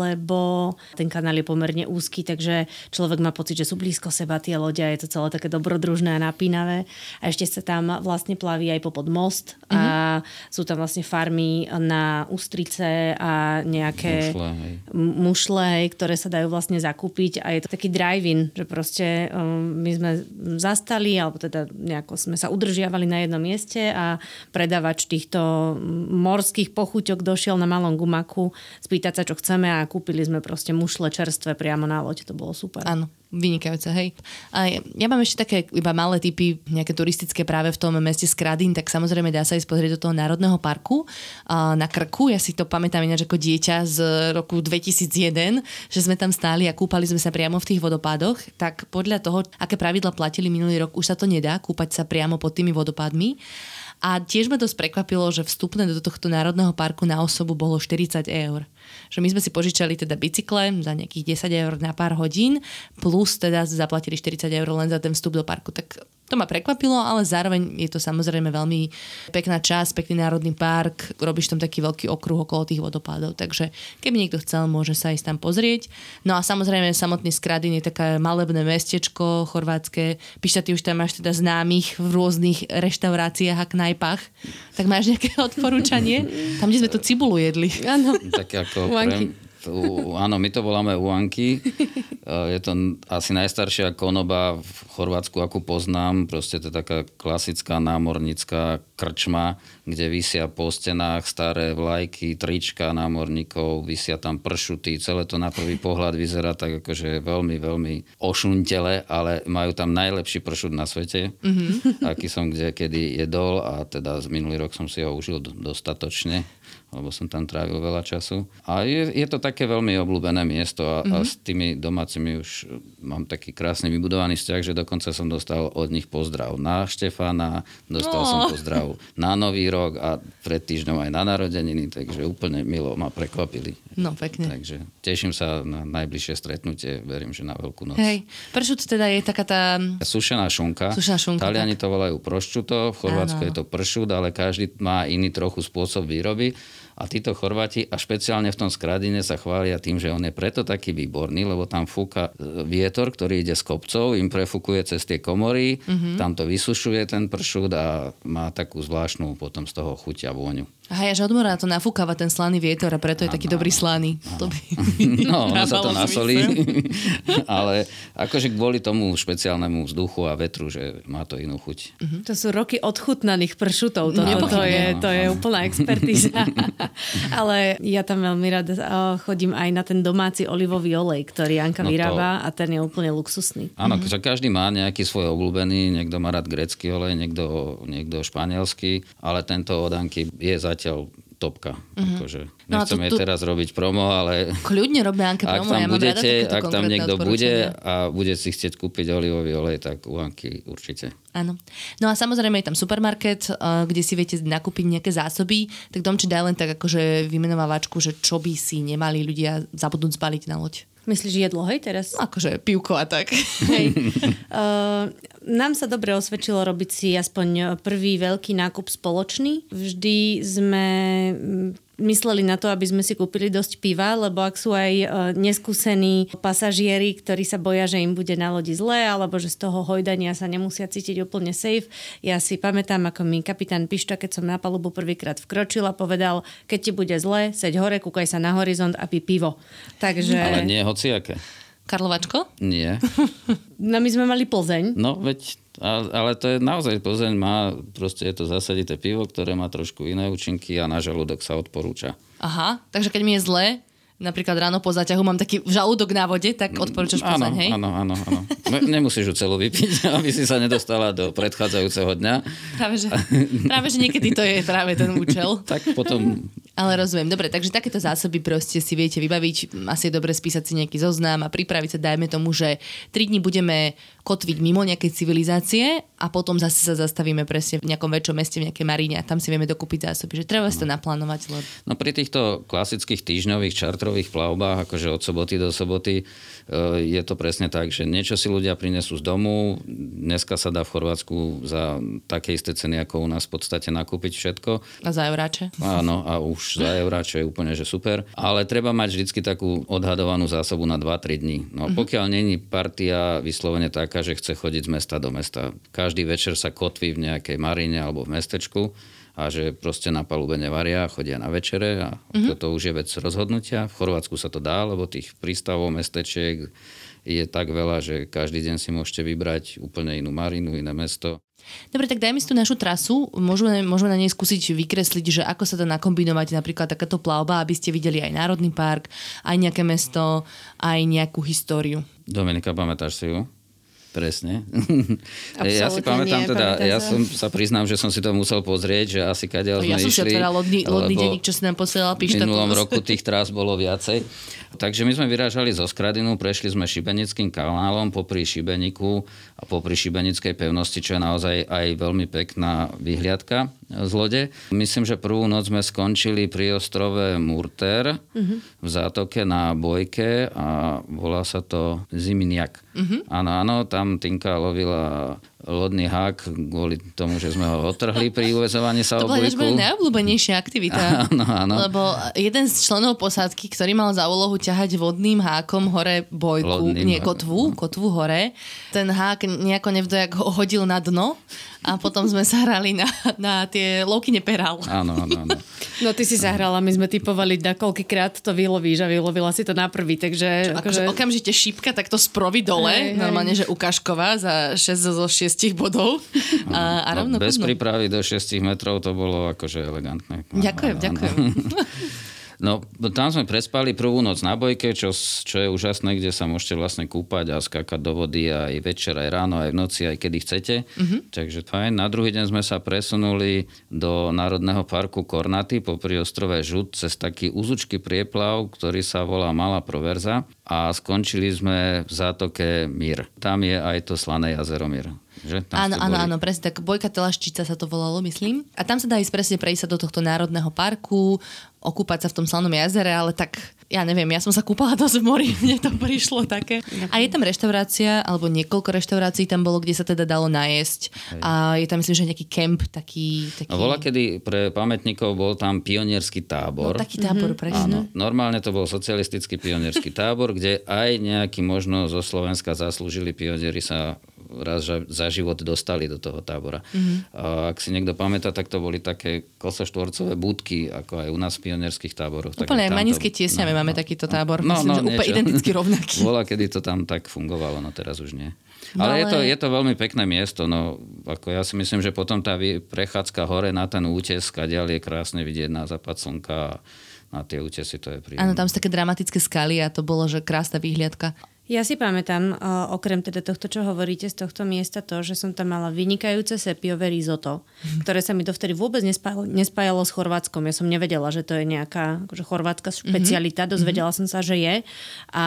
lebo ten kanál je pomerne úzky, takže človek má pocit, že sú blízko seba tie lode a je to celé také dobrodružné a napínavé. A ešte sa tam vlastne plaví aj popod most a sú tam vlastne farmy na ústrice a nejaké Mušle, hej. mušle, hej, ktoré sa dajú vlastne zakúpiť a je to taký drive-in, že proste um, my sme zastali, alebo teda nejako sme sa udržiavali na jednom mieste a predávač týchto morských pochuťok došiel na malom gumaku spýtať sa, čo chceme a kúpili sme proste mušle čerstvé priamo na loď. To bolo super. Áno, vynikajúce, hej. A ja, ja mám ešte také iba malé typy, nejaké turistické práve v tom meste Skradin, tak samozrejme dá sa ísť pozrieť do toho národného parku a na Krku. Ja si to pamätám ináč ako dieťa z roku 2001, že sme tam stáli a kúpali sme sa priamo v tých vodopádoch. Tak podľa toho, aké pravidla platili minulý rok, už sa to nedá kúpať sa priamo pod tými vodopádmi. A tiež ma dosť prekvapilo, že vstupné do tohto národného parku na osobu bolo 40 eur. Že my sme si požičali teda bicykle za nejakých 10 eur na pár hodín, plus teda zaplatili 40 eur len za ten vstup do parku. Tak to ma prekvapilo, ale zároveň je to samozrejme veľmi pekná časť, pekný národný park, robíš tam taký veľký okruh okolo tých vodopádov, takže keby niekto chcel, môže sa ísť tam pozrieť. No a samozrejme samotný Skradin je také malebné mestečko chorvátske. Píša, ty už tam máš teda známych v rôznych reštauráciách a knajpách. Tak máš nejaké odporúčanie? Tam, kde sme tú cibulu jedli. Áno. Tak ako pre, u, áno, my to voláme uanky. Je to asi najstaršia konoba v Chorvátsku, akú poznám. Proste to je taká klasická námornická krčma, kde vysia po stenách staré vlajky, trička námorníkov, vysia tam pršuty. Celé to na prvý pohľad vyzerá tak akože veľmi, veľmi ošuntele, ale majú tam najlepší pršut na svete, mm-hmm. aký som kde kedy jedol a teda z minulý rok som si ho užil do- dostatočne lebo som tam trávil veľa času. A je, je to také veľmi obľúbené miesto a, mm-hmm. a s tými domácimi už mám taký krásny vybudovaný vzťah, že dokonca som dostal od nich pozdrav na Štefana, dostal No. som pozdrav na Nový rok a pred týždňom aj na narodeniny, takže úplne milo ma prekvapili. No, pekne. Takže teším sa na najbližšie stretnutie, verím, že na Veľkú noc. Hej, pršut teda je taká tá... Sušená šunka. Sušená šunka, Taliani to volajú proščuto, v Chorvátsku je to pršut, ale každý má iný trochu spôsob výroby. A títo Chorváti a špeciálne v tom Skradine sa chvália tým, že on je preto taký výborný, lebo tam fúka e, vietor, ktorý ide z kopcov, im prefúkuje cez tie komory, mm-hmm. tam to vysušuje ten pršút a má takú zvláštnu potom z toho chuť a vôňu. Aha, že od mora to nafúkava ten slaný vietor a preto je taký dobrý slaný. To by no, ono sa to nasolí, ale akože kvôli tomu špeciálnemu vzduchu a vetru, že má to inú chuť. Uh-huh. To sú roky odchutnaných pršutov, to, no, to, je, to je úplná expertíza. ale ja tam veľmi rada chodím aj na ten domáci olivový olej, ktorý Janka no vyrába to... a ten je úplne luxusný. Áno, uh-huh. každý má nejaký svoj obľúbený, niekto má rád grecký olej, niekto, niekto španielský, ale tento od Anky je zatiaľ zatiaľ topka. Mm-hmm. Akože nechcem no jej teraz robiť promo, ale... Kľudne robíme Anke promo, ak tam ja budete, ak tam niekto bude a bude si chcieť kúpiť olivový olej, tak u Anky určite. Áno. No a samozrejme je tam supermarket, eh, kde si viete nakúpiť nejaké zásoby, tak Domči daj len tak akože vymenovávačku, že čo by si nemali ľudia zabudnúť zbaliť na loď. Myslíš jedlo, hej, teraz? No, akože pivko a tak. Hej. uh, nám sa dobre osvedčilo robiť si aspoň prvý veľký nákup spoločný. Vždy sme mysleli na to, aby sme si kúpili dosť piva, lebo ak sú aj e, neskúsení pasažieri, ktorí sa boja, že im bude na lodi zle, alebo že z toho hojdania sa nemusia cítiť úplne safe. Ja si pamätám, ako mi kapitán Pišta, keď som na palubu prvýkrát vkročil a povedal, keď ti bude zle, seď hore, kúkaj sa na horizont a pí pivo. Takže... Ale nie hociaké. Karlovačko? Nie. no my sme mali Plzeň. No veď ale to je naozaj, Plzeň má, proste je to zasadité pivo, ktoré má trošku iné účinky a na žalúdok sa odporúča. Aha, takže keď mi je zle, napríklad ráno po zaťahu mám taký žalúdok na vode, tak odporúčaš Plzeň, hej? Áno, áno, áno. Nemusíš ju celú vypiť, aby si sa nedostala do predchádzajúceho dňa. Práve že, práve, že niekedy to je práve ten účel. tak potom ale rozumiem. Dobre, takže takéto zásoby proste si viete vybaviť. Asi je dobre spísať si nejaký zoznam a pripraviť sa, dajme tomu, že 3 dní budeme kotviť mimo nejakej civilizácie a potom zase sa zastavíme presne v nejakom väčšom meste, v nejakej maríne a tam si vieme dokúpiť zásoby. Že treba si to naplánovať. Lebo... No pri týchto klasických týždňových čartrových plavbách, akože od soboty do soboty, Eh, je to presne tak, že niečo si ľudia prinesú z domu. Dneska sa dá v Chorvátsku za také isté ceny ako u nás v podstate nakúpiť všetko. A za euráče? Áno, a už za euráče je úplne že super. Ale treba mať vždy takú odhadovanú zásobu na 2-3 dní. No uh-huh. pokiaľ není partia vyslovene taká, že chce chodiť z mesta do mesta. Každý večer sa kotví v nejakej marine alebo v mestečku a že proste na palube nevaria, chodia na večere a mm-hmm. toto už je vec rozhodnutia. V Chorvátsku sa to dá, lebo tých prístavov, mestečiek je tak veľa, že každý deň si môžete vybrať úplne inú marinu, iné mesto. Dobre, tak dajme si tú našu trasu. Môžeme, môžeme na nej skúsiť vykresliť, že ako sa dá nakombinovať napríklad takáto plavba, aby ste videli aj Národný park, aj nejaké mesto, aj nejakú históriu. Dominika, pamätáš si ju? Presne. ja si pamätám nie, teda, ja som sa priznám, že som si to musel pozrieť, že asi kadeľ no, sme ja išli. Ja som si otvorila lodný, lodný denník, čo si nám posielal píšta. V minulom roku tých trás bolo viacej. Takže my sme vyrážali zo Skradinu, prešli sme Šibenickým kanálom popri Šibeniku a popri Šibenickej pevnosti, čo je naozaj aj veľmi pekná vyhliadka z lode. Myslím, že prvú noc sme skončili pri ostrove Murter uh-huh. v zátoke na Bojke a volá sa to Ziminiak. Uh-huh. Áno, áno, tam tam tinká lovila lodný hák kvôli tomu, že sme ho otrhli pri uvezovaní sa to bola To najobľúbenejšia aktivita. Áno, áno. Lebo jeden z členov posádky, ktorý mal za úlohu ťahať vodným hákom hore bojku, Lodným nie, kotvu, kotvu hore, ten hák nejako nevdojak ho hodil na dno a potom sme sa hrali na, na tie lovky neperal. Áno, áno, áno. No ty si zahrala, my sme typovali, na koľkýkrát to vylovíš a vylovila si to na prvý, takže... Čo, akože... okamžite šípka takto sprovi dole, hej, normálne, hej. že ukážková za 6 zo 6 bodov. A, a rovno no, bez prípravy do 6 metrov to bolo akože elegantné. Ďakujem, áno, ďakujem. No, tam sme prespali prvú noc na bojke, čo, čo je úžasné, kde sa môžete vlastne kúpať a skákať do vody aj večer, aj ráno, aj v noci, aj kedy chcete. Mm-hmm. Takže fajn. Na druhý deň sme sa presunuli do Národného parku Kornaty popri ostrove Žut cez taký úzučký prieplav, ktorý sa volá Malá Proverza a skončili sme v zátoke Mir. Tam je aj to slané jazero Mir. Že? Tam Áno, áno, boli. áno, presne tak. Bojka Telaščica sa to volalo, myslím. A tam sa dá ísť presne prejsť sa do tohto národného parku, okúpať sa v tom slanom jazere, ale tak ja neviem, ja som sa kúpala dosť v mori, mne to prišlo také. A je tam reštaurácia, alebo niekoľko reštaurácií tam bolo, kde sa teda dalo najesť. A je tam, myslím, že nejaký kemp, taký... taký... A bola, kedy pre pamätníkov bol tam pionierský No, tábor. taký tábor, presne. Áno, normálne to bol socialistický pionierský tábor, kde aj nejaký možno zo Slovenska zaslúžili pionieri sa raz za- život dostali do toho tábora. Mhm. A ak si niekto pamätá, tak to boli také kosoštvorcové budky, ako aj u nás v pionierských táboroch. Úplne aj tamto- Manickej tiesňame máme takýto tábor. No, Myslím, no, že úplne niečo. identicky rovnaký. Bola, kedy to tam tak fungovalo, no teraz už nie. No Ale, je, to, ale- je to veľmi pekné miesto, no ako ja si myslím, že potom tá prechádzka hore na ten útes, kadiaľ je krásne vidieť na západ slnka a na tie útesy, to je príjemné. Áno, tam sú také dramatické skaly a to bolo, že krásna výhliadka. Ja si pamätám, uh, okrem teda tohto, čo hovoríte z tohto miesta, to, že som tam mala vynikajúce sepiové risotto, ktoré sa mi dovtedy vôbec nespájalo, nespájalo s Chorvátskom. Ja som nevedela, že to je nejaká akože chorvátska špecialita, dozvedela som sa, že je. A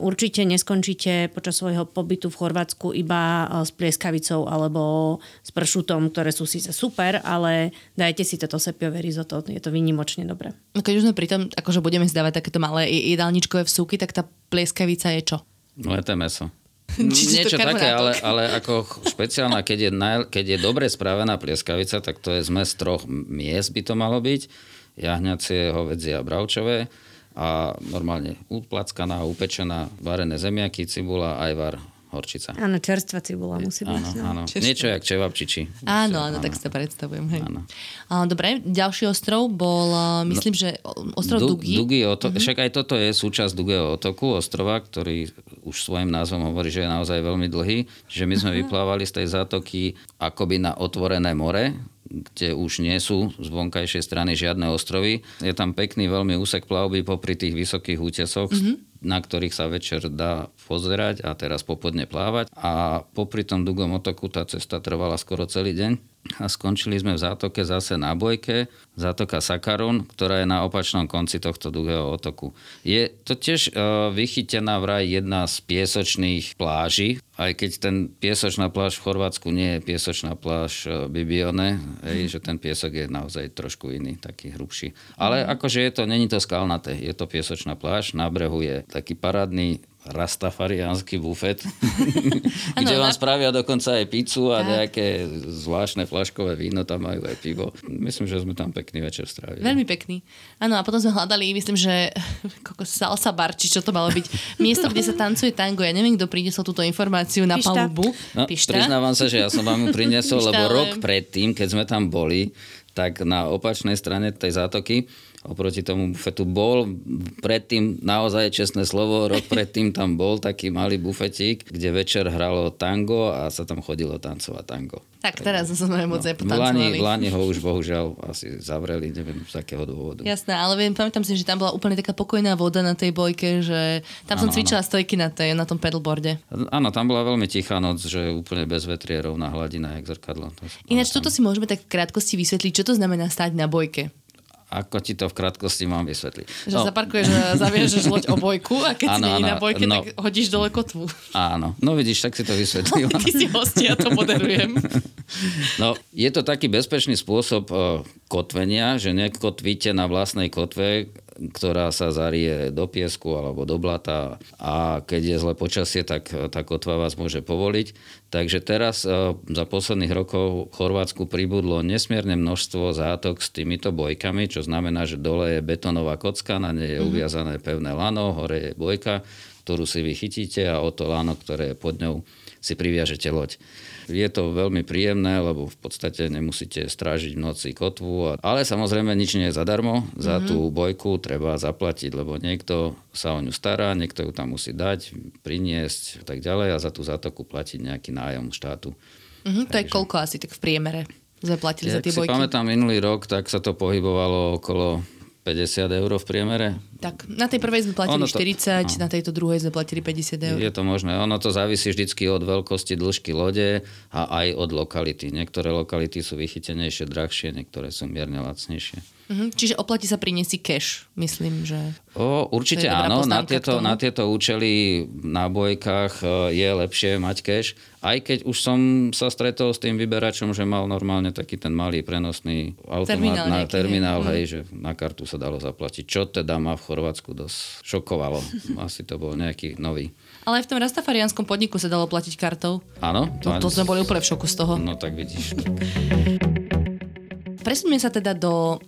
určite neskončíte počas svojho pobytu v Chorvátsku iba uh, s plieskavicou alebo s pršutom, ktoré sú síce super, ale dajte si toto sepiové risotto, je to výnimočne dobré. No keď už sme pri tom, akože budeme zdávať takéto malé je- jedálničkové vsúky, tak tá plieskavica je čo? Leté meso. Čiže to Niečo také, ale, ale ako špeciálna, keď je, naj, keď je dobre spravená plieskavica, tak to je zmes troch miest by to malo byť. Jahňacie, hovedzie a bravčové. A normálne uplackaná, upečená, varené zemiaky, cibula, ajvar, horčica. Áno, čerstvá cibula musí byť. Áno, no. áno. Niečo jak čevapčiči. Áno, áno, tak si to predstavujem. Hej. Áno. A, Dobre, ďalší ostrov bol, myslím, že o- ostrov Du- Dugi. Dugi otok, mm-hmm. Však aj toto je súčasť Dugého otoku, ostrova, ktorý už svojim názvom hovorí, že je naozaj veľmi dlhý. Čiže my sme vyplávali z tej zátoky akoby na otvorené more, kde už nie sú z vonkajšej strany žiadne ostrovy. Je tam pekný veľmi úsek plavby popri tých vysokých útesoch, mm-hmm. Na ktorých sa večer dá pozerať a teraz popodne plávať. A popri tom dugom otoku tá cesta trvala skoro celý deň. A skončili sme v zátoke zase na Bojke, zátoka Sakarun, ktorá je na opačnom konci tohto dlhého otoku. Je to tiež uh, vychytená vraj jedna z piesočných pláží, aj keď ten piesočná pláž v Chorvátsku nie je piesočná pláž uh, Bibione, hej, že ten piesok je naozaj trošku iný, taký hrubší. Ale akože je to, není to skalnaté, je to piesočná pláž, na brehu je taký parádny rastafariánsky bufet, kde vám na- spravia dokonca aj pizzu a Tak. nejaké zvláštne flaškové víno, tam majú aj pivo. Myslím, že sme tam pekný večer strávili. Veľmi pekný. Áno, a potom sme hľadali, myslím, že koko, salsa bar, či čo to malo byť. Miesto, kde sa tancuje tango. Ja neviem, kto priniesol túto informáciu na Pišta. palubu. No, priznávam sa, že ja som vám ju priniesol, Pišta, lebo ale- rok predtým, keď sme tam boli, tak na opačnej strane tej zátoky oproti tomu bufetu bol predtým naozaj čestné slovo, rok predtým tam bol taký malý bufetík, kde večer hralo tango a sa tam chodilo tancovať tango. Tak teraz sme moc Lani, nepotancovali. v Lani ho už bohužiaľ asi zavreli, neviem z akého dôvodu. Jasné, ale viem, pamätám si, že tam bola úplne taká pokojná voda na tej bojke, že tam som Áno, cvičila stojky na, tej, na tom pedalboarde. Áno, tam bola veľmi tichá noc, že úplne bez vetrie, rovná hladina, jak zrkadlo. To Ináč, toto si môžeme tak v krátkosti vysvetliť, čo to znamená stať na bojke. Ako ti to v krátkosti mám vysvetliť? Že no. zaparkuješ zaviažeš loď o bojku a keď si Áno, není áno, na bojke, no. tak hodíš dole kotvu. Áno, no vidíš, tak si to vysvetlila. Ty si host, ja to moderujem. No, je to taký bezpečný spôsob e, kotvenia, že nekotvíte na vlastnej kotve, ktorá sa zarie do piesku alebo do blata a keď je zle počasie, tak tá kotva vás môže povoliť. Takže teraz e, za posledných rokov v Chorvátsku pribudlo nesmierne množstvo zátok s týmito bojkami, čo znamená, že dole je betónová kocka, na nej je uviazané pevné lano, hore je bojka, ktorú si vy chytíte a o to lano, ktoré je pod ňou, si priviažete loď. Je to veľmi príjemné, lebo v podstate nemusíte strážiť v noci kotvu, ale samozrejme nič nie je zadarmo. Za tú bojku treba zaplatiť, lebo niekto sa o ňu stará, niekto ju tam musí dať, priniesť a tak ďalej a za tú zátoku platiť nejaký nájom štátu. Mhm, to je koľko asi tak v priemere sme platili za tie si bojky? pamätám minulý rok, tak sa to pohybovalo okolo 50 eur v priemere. Tak, na tej prvej sme platili Ono to- 40, na tejto druhej sme platili 50 eur. Je to možné. Ono to závisí vždycky od veľkosti dĺžky lode a aj od lokality. Niektoré lokality sú vychytenejšie, drahšie, niektoré sú mierne lacnejšie. Mhm, čiže oplatí sa priniesť cash, myslím, že... O, určite áno, na tieto, na tieto účely na bojkách e, je lepšie mať cash, aj keď už som sa stretol s tým vyberačom, že mal normálne taký ten malý prenosný automat terminál na nejaký, terminál, hej, hej, že na kartu sa dalo zaplatiť. Čo teda ma v Chorvátsku dosť šokovalo. Asi to bol nejaký nový. Ale aj v tom rastafarianskom podniku sa dalo platiť kartou. Áno. To, to sme boli úplne v šoku z toho. No tak vidíš. Presuňme sa teda do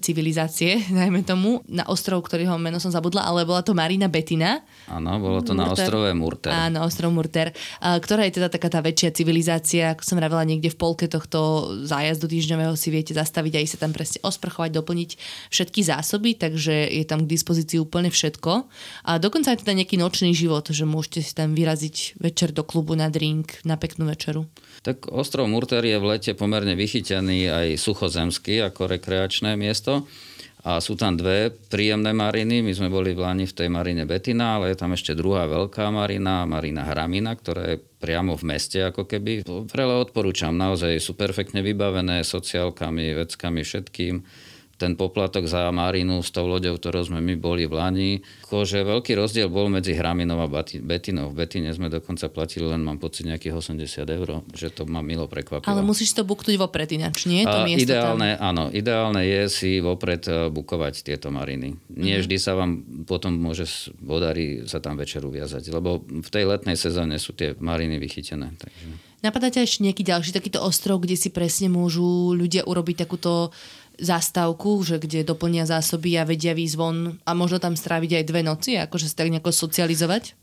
civilizácie, najmä tomu, na ostrov, ktorého meno som zabudla, ale bola to Marina Betina. Áno, bolo to Murter. na ostrove Murter. Áno, ostrov Murter, ktorá je teda taká tá väčšia civilizácia, ako som vravela, niekde v polke tohto zájazdu týždňového si viete zastaviť a ísť sa tam presne osprchovať, doplniť všetky zásoby, takže je tam k dispozícii úplne všetko. A dokonca je teda nejaký nočný život, že môžete si tam vyraziť večer do klubu na drink, na peknú večeru. Tak ostrov Murter je v lete pomerne vychytený aj suchozemský ako rekreačné miesto. A sú tam dve príjemné mariny. My sme boli v Lani v tej marine Betina, ale je tam ešte druhá veľká marina, marina Hramina, ktorá je priamo v meste ako keby. Vrele odporúčam, naozaj sú perfektne vybavené sociálkami, veckami, všetkým ten poplatok za Marinu s tou loďou, ktorou sme my boli v Lani. Akože veľký rozdiel bol medzi Hraminou a Betinou. V Betine sme dokonca platili len, mám pocit, nejakých 80 eur, že to ma milo prekvapilo. Ale musíš to buknúť vopred ináč, nie? To a ideálne, tam... áno, ideálne je si vopred e, bukovať tieto mariny. Nie mm-hmm. vždy sa vám potom môže vodári sa tam večer uviazať, lebo v tej letnej sezóne sú tie mariny vychytené. Takže... Napadá ťa ešte nejaký ďalší takýto ostrov, kde si presne môžu ľudia urobiť takúto zástavku, že kde doplnia zásoby a vedia von a možno tam stráviť aj dve noci, akože sa tak nejako socializovať?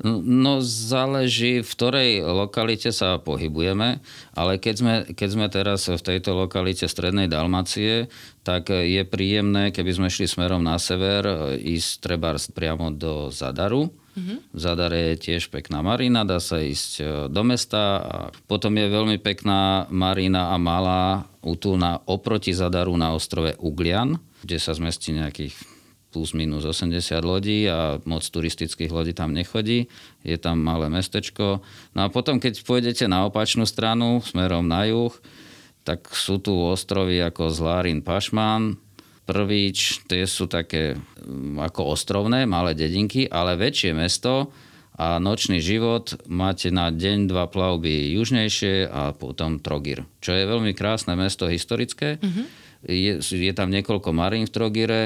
No záleží, v ktorej lokalite sa pohybujeme, ale keď sme, keď sme teraz v tejto lokalite Strednej Dalmacie, tak je príjemné, keby sme šli smerom na sever, ísť treba priamo do Zadaru, Mm-hmm. V Zadare je tiež pekná marina, dá sa ísť e, do mesta. A potom je veľmi pekná marina a malá útulná oproti Zadaru na ostrove Uglian, kde sa zmestí nejakých plus minus 80 lodí a moc turistických lodí tam nechodí. Je tam malé mestečko. No a potom, keď pôjdete na opačnú stranu, smerom na juh, tak sú tu ostrovy ako Zlárin Pašman, Prvíč, tie sú také mm, ako ostrovné, malé dedinky, ale väčšie mesto a nočný život máte na deň, dva plavby južnejšie a potom Trogir, čo je veľmi krásne mesto historické. Mm-hmm. Je, je tam niekoľko marín v Trogire,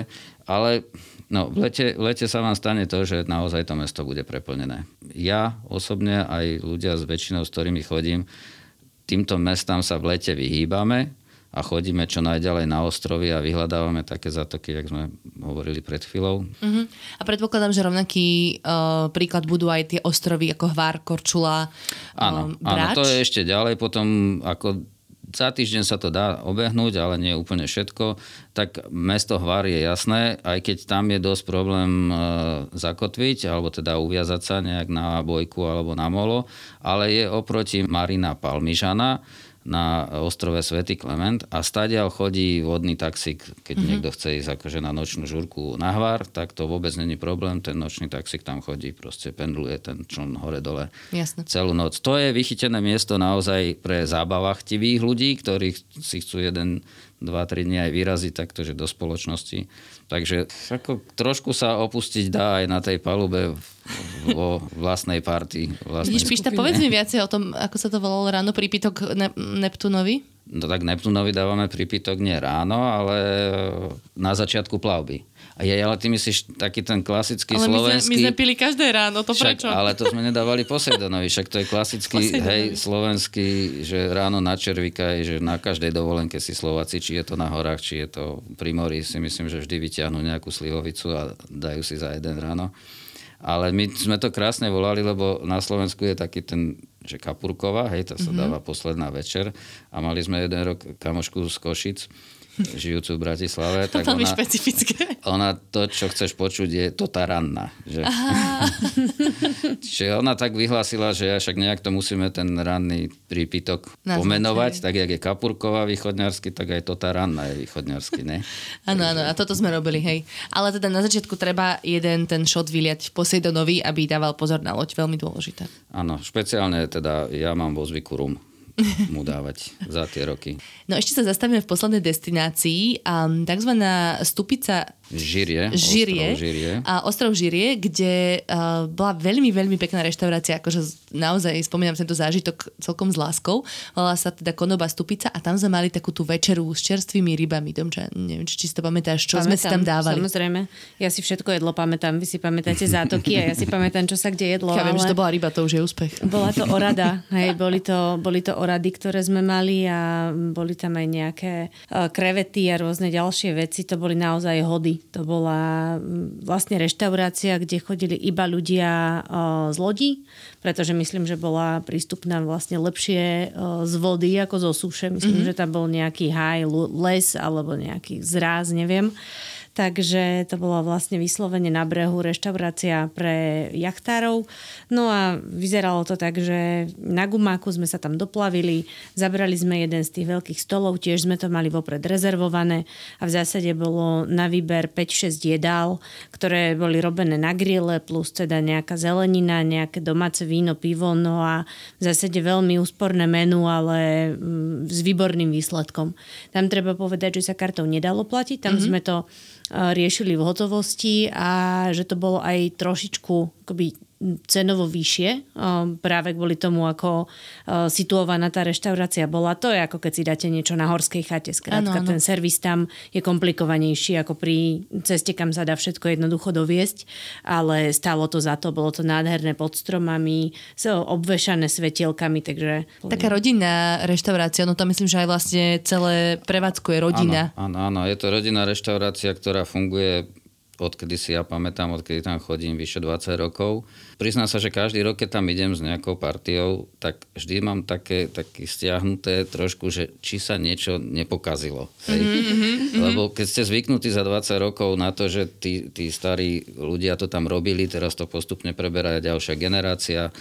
ale no, v, lete, v lete sa vám stane to, že naozaj to mesto bude preplnené. Ja osobne, aj ľudia s väčšinou, s ktorými chodím, týmto mestám sa v lete vyhýbame, a chodíme čo najďalej na ostrovy a vyhľadávame také zatoky, jak sme hovorili pred chvíľou. Uh-huh. A predpokladám, že rovnaký uh, príklad budú aj tie ostrovy ako Hvár, Korčula, áno, uh, áno, to je ešte ďalej. Potom ako za týždeň sa to dá obehnúť, ale nie úplne všetko. Tak mesto Hvar je jasné, aj keď tam je dosť problém e, zakotviť, alebo teda uviazať sa nejak na bojku alebo na molo, ale je oproti Marina Palmižana, na ostrove Svetý Klement a stadiaľ chodí vodný taxík, keď mm-hmm. niekto chce ísť akože na nočnú žurku na hvar, tak to vôbec není problém, ten nočný taxík tam chodí, proste pendluje ten čln hore-dole Jasne. celú noc. To je vychytené miesto naozaj pre zábavachtivých ľudí, ktorí si chcú jeden 2-3 dní aj vyraziť takto, že do spoločnosti. Takže ako trošku sa opustiť dá aj na tej palube vo vlastnej partii. Vlastnej Vidíš, Pišta, povedz mi viacej o tom, ako sa to volalo ráno, prípitok ne- Neptunovi? No tak Neptunovi dávame prípitok nie ráno, ale na začiatku plavby. A je, ale ty myslíš taký ten klasický ale slovenský... My sme, my sme pili každé ráno, to však, prečo? Ale to sme nedávali Posejdonovi, však to je klasický, hej, slovenský, že ráno na červika že na každej dovolenke si Slováci, či je to na horách, či je to pri mori, si myslím, že vždy vyťahnú nejakú slivovicu a dajú si za jeden ráno. Ale my sme to krásne volali, lebo na Slovensku je taký ten, že Kapurková, hej, to sa mm-hmm. dáva posledná večer a mali sme jeden rok kamošku z Košic, žijúcu v Bratislave, tak ona, špecifické. ona to, čo chceš počuť, je to tá ranná. Že? Čiže ona tak vyhlásila, že ja však nejak to musíme ten ranný prípitok Nazvať, pomenovať, tak jak je Kapurková východňarsky, tak aj to tá ranná je východňarsky, ne? Áno, áno, a toto sme robili, hej. Ale teda na začiatku treba jeden ten šot vyliať Poseidonovi, aby dával pozor na loď, veľmi dôležité. Áno, špeciálne teda ja mám vo zvyku rum mu dávať za tie roky. No ešte sa zastavíme v poslednej destinácii. Um, takzvaná stupica Žirie, Žirie, ostrov Žirie. A ostrov Žirie, kde uh, bola veľmi, veľmi pekná reštaurácia, akože naozaj spomínam tento zážitok celkom s láskou. Volala sa teda Konoba Stupica a tam sme mali takú tú večeru s čerstvými rybami. Domča, neviem, či si to pamätáš, čo pamätám, sme si tam dávali. Samozrejme. Ja si všetko jedlo pamätám. Vy si pamätáte zátoky a ja si pamätám, čo sa kde jedlo. Ja viem, ale... že to bola ryba, to už je úspech. Bola to orada. Hej, boli, to, boli to orady, ktoré sme mali a boli tam aj nejaké uh, krevety a rôzne ďalšie veci. To boli naozaj hody. To bola vlastne reštaurácia, kde chodili iba ľudia z lodí, pretože myslím, že bola prístupná vlastne lepšie z vody ako zo súše. Myslím, mm-hmm. že tam bol nejaký haj, les alebo nejaký zráz, neviem. Takže to bolo vlastne vyslovene na brehu reštaurácia pre jachtárov. No a vyzeralo to tak, že na gumáku sme sa tam doplavili, zabrali sme jeden z tých veľkých stolov, tiež sme to mali vopred rezervované a v zásade bolo na výber 5-6 jedál, ktoré boli robené na grille, plus teda nejaká zelenina, nejaké domáce víno, pivo, no a v zásade veľmi úsporné menu, ale mm, s výborným výsledkom. Tam treba povedať, že sa kartou nedalo platiť, tam mm-hmm. sme to riešili v hotovosti a že to bolo aj trošičku akoby cenovo vyššie, práve kvôli tomu, ako situovaná tá reštaurácia bola. To je ako keď si dáte niečo na horskej chate. Skrátka, ano, ano. ten servis tam je komplikovanejší ako pri ceste, kam sa dá všetko jednoducho doviesť, ale stálo to za to, bolo to nádherné pod stromami, obvešané svetielkami, takže... Taká rodinná reštaurácia, no to myslím, že aj vlastne celé prevádzku je rodina. Áno, áno, áno, je to rodinná reštaurácia, ktorá funguje odkedy si ja pamätám, odkedy tam chodím vyše 20 rokov. Priznám sa, že každý rok, keď tam idem s nejakou partiou, tak vždy mám také, také stiahnuté trošku, že či sa niečo nepokazilo. Hej? Mm-hmm. Lebo keď ste zvyknutí za 20 rokov na to, že tí, tí starí ľudia to tam robili, teraz to postupne preberá ďalšia generácia,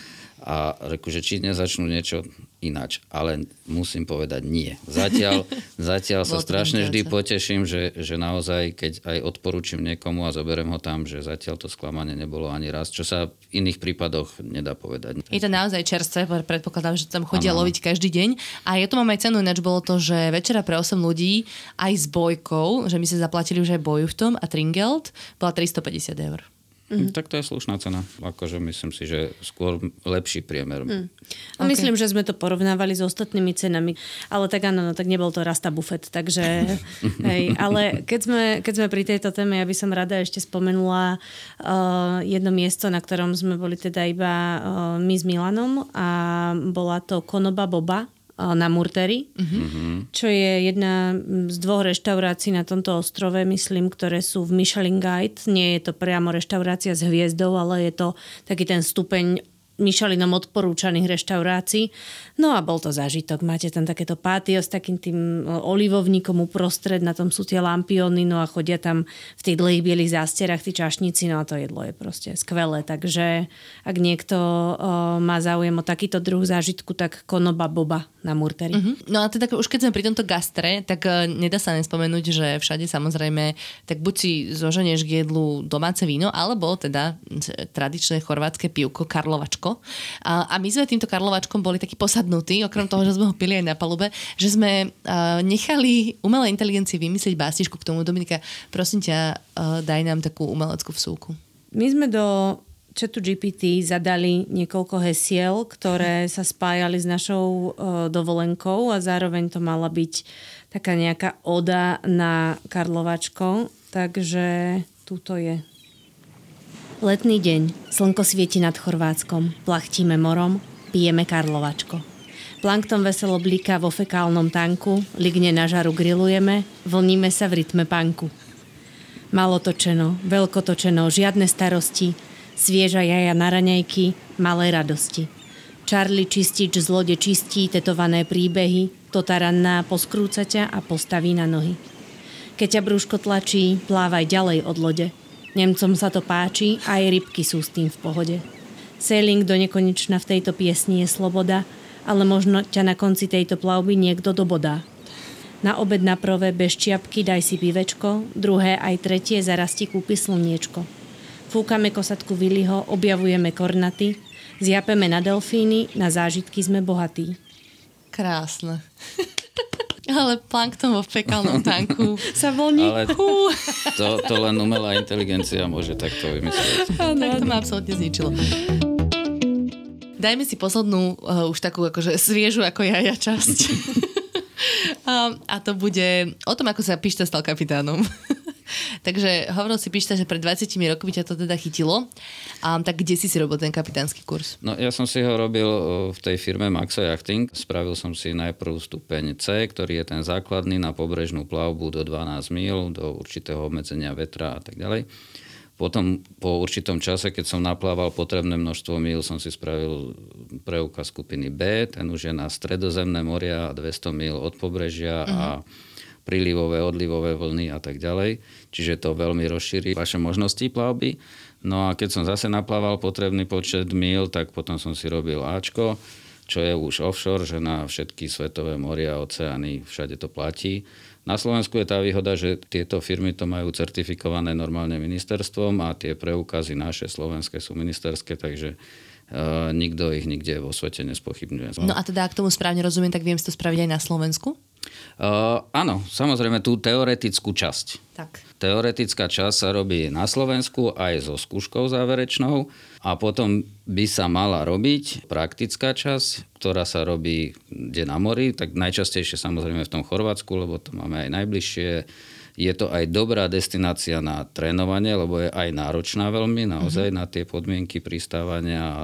a reku, že či nezačnú niečo ináč. Ale musím povedať nie. Zatiaľ, zatiaľ sa strašne vždy poteším, že, že naozaj, keď aj odporúčim niekomu a zoberiem ho tam, že zatiaľ to sklamanie nebolo ani raz, čo sa v iných prípadoch nedá povedať. Je to naozaj čerstvé, predpokladám, že tam chodia ano. loviť každý deň. A ja tu mám aj cenu, ináč bolo to, že večera pre 8 ľudí aj s bojkou, že my sa zaplatili už aj boju v tom a Tringelt bola 350 eur. Mm. Tak to je slušná cena. Akože myslím si, že skôr lepší priemer. Mm. Okay. Myslím, že sme to porovnávali s ostatnými cenami. Ale tak áno, no, tak nebol to Rasta Buffet. Takže, hej, ale keď sme, keď sme pri tejto téme, ja by som rada ešte spomenula uh, jedno miesto, na ktorom sme boli teda iba uh, my s Milanom a bola to Konoba Boba na Murteri, uh-huh. čo je jedna z dvoch reštaurácií na tomto ostrove, myslím, ktoré sú v Michelin Guide. Nie je to priamo reštaurácia s hviezdou, ale je to taký ten stupeň Michelinom odporúčaných reštaurácií. No a bol to zážitok. Máte tam takéto pátio s takým tým e, olivovníkom uprostred, na tom sú tie lampiony, no a chodia tam v tých dlhých bielých zásterach tí čašníci, no a to jedlo je proste skvelé. Takže ak niekto o, e, má záujem o takýto druh zážitku, tak konoba boba na Murteri. Mm-hmm. No a teda už keď sme pri tomto gastre, tak uh, nedá sa nespomenúť, že všade samozrejme, tak buď si zoženieš k jedlu domáce víno, alebo teda tradičné chorvátske pivko Karlovačko Karlovačko. A, a my sme týmto Karlovačkom boli takí posadnutí, okrem toho, že sme ho pili aj na palube, že sme uh, nechali umelej inteligencii vymyslieť básničku k tomu. Dominika, prosím ťa, uh, daj nám takú umeleckú vsúku. My sme do chatu GPT zadali niekoľko hesiel, ktoré sa spájali s našou uh, dovolenkou a zároveň to mala byť taká nejaká oda na Karlovačko. Takže túto je. Letný deň, slnko svieti nad Chorvátskom, plachtíme morom, pijeme Karlovačko. Plankton veselo bliká vo fekálnom tanku, ligne na žaru grillujeme, vlníme sa v rytme panku. Malo točeno, žiadne starosti, svieža jaja na raňajky, malé radosti. Charlie čistič z lode čistí tetované príbehy, to taranná poskrúca ťa a postaví na nohy. Keď ťa brúško tlačí, plávaj ďalej od lode – Nemcom sa to páči aj rybky sú s tým v pohode. Sailing do nekonečna v tejto piesni je sloboda, ale možno ťa na konci tejto plavby niekto dobodá. Na obed na prvé bez čiapky daj si pivečko, druhé aj tretie zarasti kúpi slniečko. Fúkame kosatku Viliho, objavujeme kornaty, zjapeme na delfíny, na zážitky sme bohatí. Krásne. Ale plankton vo fekálnom tanku. Sa voní. Ale to, to len umelá inteligencia môže takto vymyslieť. tak to ma absolútne zničilo. Dajme si poslednú, uh, už takú akože sviežu ako ja, ja časť. a, a to bude o tom, ako sa Pišta stal kapitánom. Takže hovoril si Pišta, že pred 20 rokmi ťa to teda chytilo. A tak kde si si robil ten kapitánsky kurz? No ja som si ho robil v tej firme Maxo Yachting. Spravil som si najprv stupeň C, ktorý je ten základný na pobrežnú plavbu do 12 mil, do určitého obmedzenia vetra a tak ďalej. Potom po určitom čase, keď som naplával potrebné množstvo mil, som si spravil preukaz skupiny B, ten už je na stredozemné moria 200 mil od pobrežia uh-huh. a mhm prílivové, odlivové vlny a tak ďalej. Čiže to veľmi rozšíri vaše možnosti plavby. No a keď som zase naplával potrebný počet mil, tak potom som si robil Ačko, čo je už offshore, že na všetky svetové moria, oceány, všade to platí. Na Slovensku je tá výhoda, že tieto firmy to majú certifikované normálne ministerstvom a tie preukazy naše slovenské sú ministerské, takže uh, nikto ich nikde vo svete nespochybňuje. No a teda, ak tomu správne rozumiem, tak viem si to spraviť aj na Slovensku? Uh, áno, samozrejme tú teoretickú časť. Tak. Teoretická časť sa robí na Slovensku aj so skúškou záverečnou a potom by sa mala robiť praktická časť, ktorá sa robí kde na mori, tak najčastejšie samozrejme v tom Chorvátsku, lebo to máme aj najbližšie. Je to aj dobrá destinácia na trénovanie, lebo je aj náročná veľmi, naozaj mm-hmm. na tie podmienky pristávania a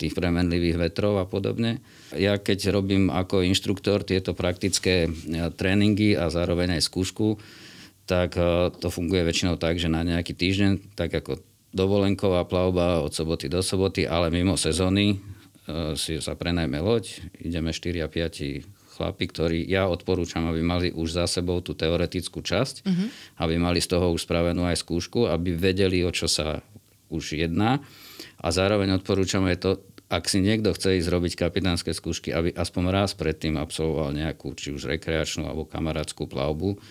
tých premenlivých vetrov a podobne. Ja keď robím ako inštruktor tieto praktické e, tréningy a zároveň aj skúšku, tak e, to funguje väčšinou tak, že na nejaký týždeň, tak ako dovolenková plavba od soboty do soboty, ale mimo sezóny e, si sa prenajme loď, ideme 4 a 5 chlapi, ktorí ja odporúčam, aby mali už za sebou tú teoretickú časť, uh-huh. aby mali z toho už spravenú aj skúšku, aby vedeli, o čo sa už jedná. A zároveň odporúčam aj to, ak si niekto chce ísť robiť kapitánske skúšky, aby aspoň raz predtým absolvoval nejakú, či už rekreačnú alebo kamarátskú plavbu,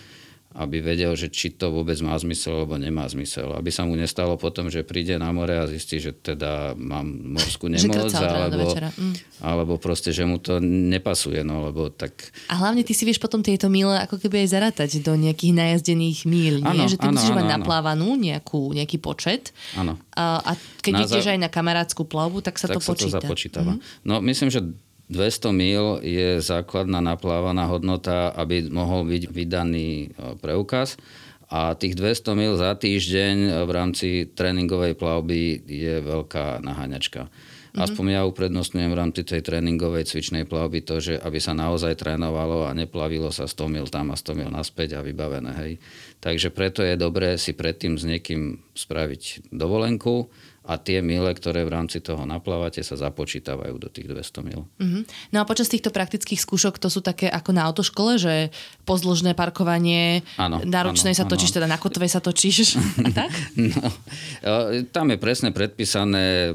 aby vedel, že či to vôbec má zmysel alebo nemá zmysel. Aby sa mu nestalo potom, že príde na more a zistí, že teda mám morskú nemoc alebo, mm. alebo proste, že mu to nepasuje. No, lebo tak... A hlavne ty si vieš potom tieto míle ako keby aj zarátať do nejakých najazdených míl. Nie? Ano, že ty ano, musíš ano, mať ano. naplávanú nejakú, nejaký počet. Ano. A, a keď na ideš za... aj na kamarátskú plavbu, tak sa tak to sa počíta. to započítava. Mm-hmm. No myslím, že 200 mil je základná naplávaná hodnota, aby mohol byť vydaný e, preukaz. A tých 200 mil za týždeň v rámci tréningovej plavby je veľká naháňačka. Aspoň ja uprednostňujem v rámci tej tréningovej cvičnej plavby to, že aby sa naozaj trénovalo a neplavilo sa 100 mil tam a 100 mil naspäť a vybavené. Hej. Takže preto je dobré si predtým s niekým spraviť dovolenku, a tie mile, ktoré v rámci toho naplávate, sa započítavajú do tých 200 mil. Uh-huh. No a počas týchto praktických skúšok to sú také ako na autoškole, že pozdĺžné parkovanie, ano, na ručnej sa točíš, teda na kotve sa točíš a tak? No, tam je presne predpísané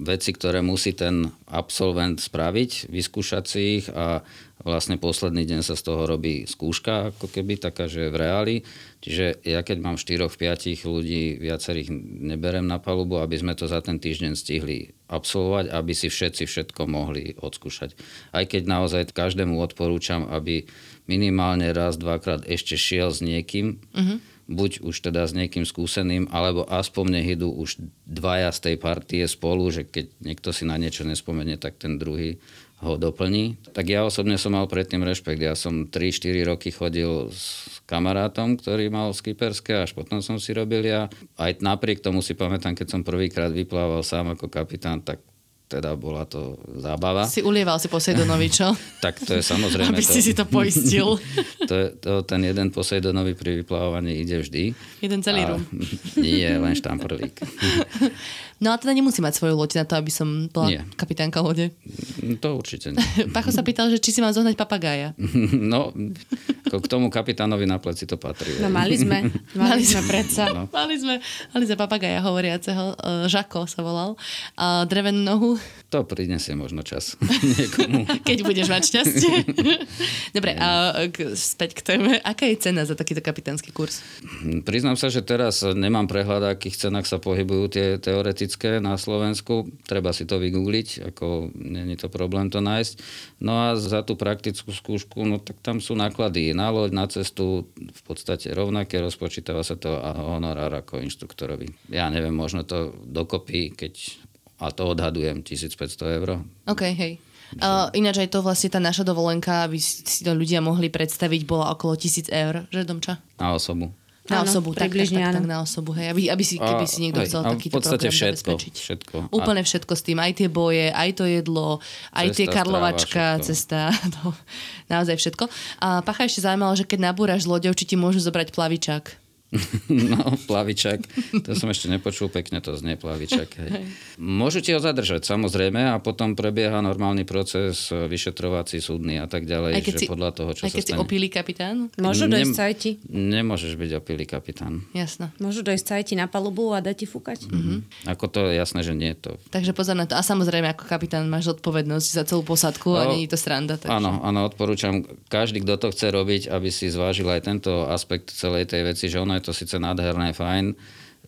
veci, ktoré musí ten absolvent spraviť, vyskúšať si ich a vlastne posledný deň sa z toho robí skúška, ako keby taká, že v reáli. Čiže ja keď mám 4-5 ľudí, viacerých neberem na palubu, aby sme to za ten týždeň stihli absolvovať, aby si všetci všetko mohli odskúšať. Aj keď naozaj každému odporúčam, aby minimálne raz, dvakrát ešte šiel s niekým, uh-huh. buď už teda s niekým skúseným, alebo aspoň nech idú už dvaja z tej partie spolu, že keď niekto si na niečo nespomenie, tak ten druhý ho doplní. Tak ja osobne som mal predtým rešpekt. Ja som 3-4 roky chodil s kamarátom, ktorý mal skiperské, až potom som si robil ja. Aj napriek tomu si pamätám, keď som prvýkrát vyplával sám ako kapitán, tak teda bola to zábava. Si ulieval si Posejdonovi, čo? tak to je samozrejme... Aby to, si si to poistil. to, je, to, ten jeden Posejdonovi pri vyplávaní ide vždy. Jeden celý rum. Nie, len štamprlík. No a teda nemusí mať svoju loď na to, aby som bola nie. kapitánka lode. To určite nie. Pacho sa pýtal, že či si mám zohnať papagája. No, K tomu kapitánovi na pleci to patrí. No mali sme, mali sme predsa. No. Mali sme, mali sme papagaja hovoriaceho, uh, Žako sa volal, uh, drevenú nohu, To prinesie možno čas niekomu. keď budeš mať šťastie. Dobre, a k, späť k téme. Aká je cena za takýto kapitánsky kurz? Priznám sa, že teraz nemám prehľad, akých cenách sa pohybujú tie teoretické na Slovensku. Treba si to vygoogliť, ako není to problém to nájsť. No a za tú praktickú skúšku, no tak tam sú náklady na loď, na cestu, v podstate rovnaké, rozpočítava sa to a honorár ako inštruktorovi. Ja neviem, možno to dokopy, keď, a to odhadujem, 1500 eur. OK, hej. Uh, ináč aj to vlastne tá naša dovolenka, aby si to ľudia mohli predstaviť, bola okolo 1000 eur, že Domča? Na osobu. Na Áno, osobu, tak, tak, tak, tak, na osobu, hej. Aby, aby si, keby si niekto hej, chcel a takýto v podstate program všetko, zabezpečiť. všetko. Úplne všetko s tým, aj tie boje, aj to jedlo, aj Cesta, tie karlovačka, stráva, cesta, no, naozaj všetko. A Pacha ešte zaujímalo, že keď nabúraš s loďou, či ti môžu zobrať plavičák. No, plavičak. To som ešte nepočul, pekne to znie plavičak. Hej. Môžu ti ho zadržať, samozrejme, a potom prebieha normálny proces e, vyšetrovací, súdny a tak ďalej, Aj keď že si, podľa toho, čo aj sa keď si stane. opíli kapitán? Môžu dojsť Nem- cajti. Nemôžeš byť opilý kapitán. Jasno. Môžu dojsť cajti na palubu a dať ti fúkať. Mm-hmm. Ako to je jasné, že nie to. Takže pozor na to. A samozrejme, ako kapitán máš zodpovednosť za celú posadku a No, není to sranda. Takže... Áno, áno, odporúčam, každý, kto to chce robiť, aby si zvážil aj tento aspekt celej tej veci, že ono je to síce nádherné, fajn,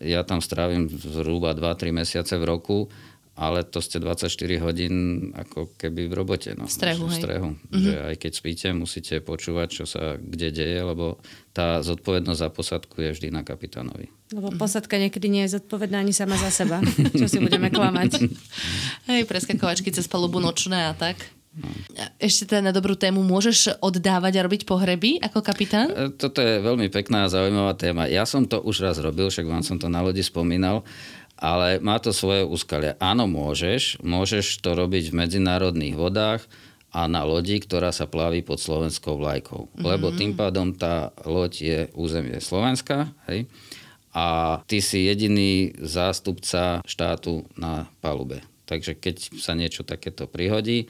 ja tam strávim zhruba 2-3 mesiace v roku, ale to ste 24 hodín ako keby v robote. No, V strehu, v strehu. Mm-hmm. Že aj keď spíte, musíte počúvať, čo sa kde deje, lebo tá zodpovednosť za posadku je vždy na kapitánovi. Lebo posadka niekedy nie je zodpovedná ani sama za seba. Čo si budeme klamať. Hej, preskakovačky cez palubu nočné a tak. Ešte teda na dobrú tému, môžeš oddávať a robiť pohreby ako kapitán? E, Toto je veľmi pekná a zaujímavá téma. Ja som to už raz robil, však vám som to na lodi spomínal, ale má to svoje úskalia. Áno, môžeš. Môžeš to robiť v medzinárodných vodách a na lodi, ktorá sa plaví pod slovenskou vlajkou. Mm-hmm. Lebo tým pádom tá loď je územie Slovenska, hej? A ty si jediný zástupca štátu na palube. Takže keď sa niečo takéto prihodí,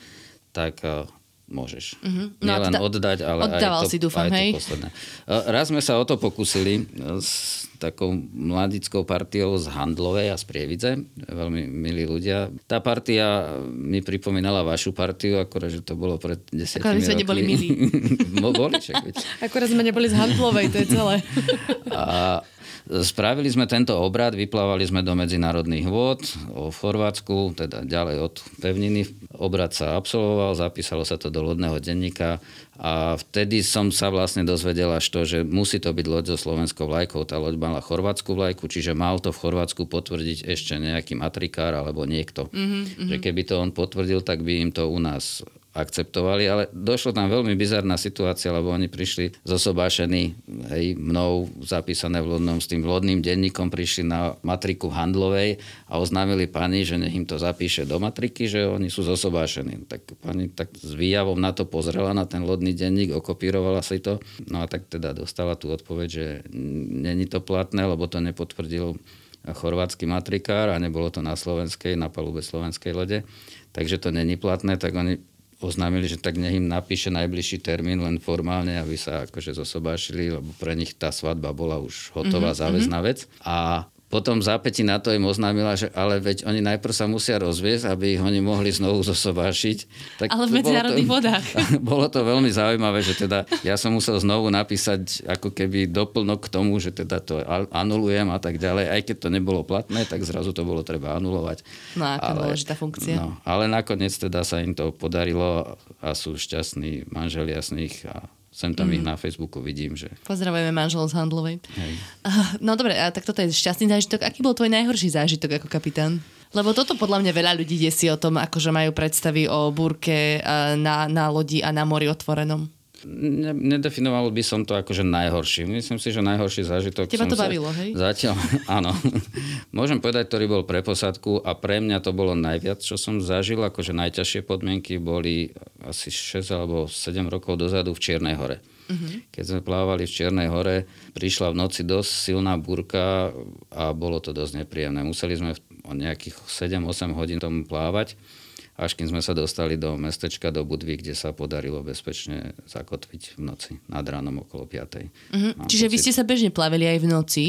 tak eh, môžeš. Mm-hmm. No Nielen teda oddať, ale oddával aj to, si, dúfam, aj hej? to posledné. Eh, Raz sme sa o to pokusili eh, s takou mladickou partiou z Handlovej a z Prievidze. Veľmi milí ľudia. Tá partia mi pripomínala vašu partiu, akorát, že to bolo pred desiatimi Akorát my sme neboli milí. Boli, však. Akorát sme neboli z Handlovej, to je celé. A spravili sme tento obrad, vyplávali sme do medzinárodných vôd o v Chorvátsku, teda ďalej od pevniny. Obrad sa absolvoval, zapísalo sa to do lodného denníka a vtedy som sa vlastne dozvedel až to, že musí to byť loď so slovenskou vlajkou. Tá loď mala chorvátsku vlajku, čiže mal to v Chorvátsku potvrdiť ešte nejaký matrikár alebo niekto. Mm-hmm. Že keby to on potvrdil, tak by im to u nás akceptovali, ale došlo tam veľmi bizarná situácia, lebo oni prišli zosobášení, hej, mnou zapísané v lodnom, s tým lodným denníkom prišli na matriku handlovej a oznámili pani, že nech im to zapíše do matriky, že oni sú zosobášení. Tak pani tak s výjavom na to pozrela, na ten lodný denník, okopírovala si to, no a tak teda dostala tú odpoveď, že není to platné, lebo to nepotvrdil chorvátsky matrikár a nebolo to na slovenskej, na palube slovenskej lode, takže to není platné, tak oni oznámili, že tak nech im napíše najbližší termín len formálne, aby sa akože zosobášili, lebo pre nich tá svadba bola už hotová, mm-hmm. záväzná vec. A potom zápäti na to im oznámila, že ale veď oni najprv sa musia rozviesť, aby ich oni mohli znovu zosobášiť. Tak Ale v medzinárodných vodách. Bolo to veľmi zaujímavé, že teda ja som musel znovu napísať ako keby doplnok k tomu, že teda to anulujem a tak ďalej. Aj keď to nebolo platné, tak zrazu to bolo treba anulovať. No, aká dôležitá funkcia. No, ale nakoniec teda sa im to podarilo a sú šťastní manželia z nich a sem tam Mhm. ich na Facebooku vidím, že Pozdravujeme manželov z Handlovej. Hej. No dobre, a tak toto je šťastný zážitok. Aký bol tvoj najhorší zážitok ako kapitán? Lebo toto podľa mňa veľa ľudí desí o tom, akože majú predstavy o búrke na, na lodi a na mori otvorenom. Ne, nedefinoval by som to akože najhorší. Myslím si, že najhorší zážitok Teba to bavilo, hej? Zatiaľ, áno. Môžem povedať, ktorý bol pre posadku a pre mňa to bolo najviac, čo som zažil. Akože najťažšie podmienky boli asi 6 alebo 7 rokov dozadu v Čiernej hore. Uh-huh. Keď sme plávali v Čiernej hore, prišla v noci dosť silná búrka a bolo to dosť nepríjemné. Museli sme o nejakých 7-8 hodín tomu plávať až kým sme sa dostali do mestečka, do Budvy, kde sa podarilo bezpečne zakotviť v noci, nad ránom okolo 5. Mhm. Čiže vy ste sa bežne plavili aj v noci?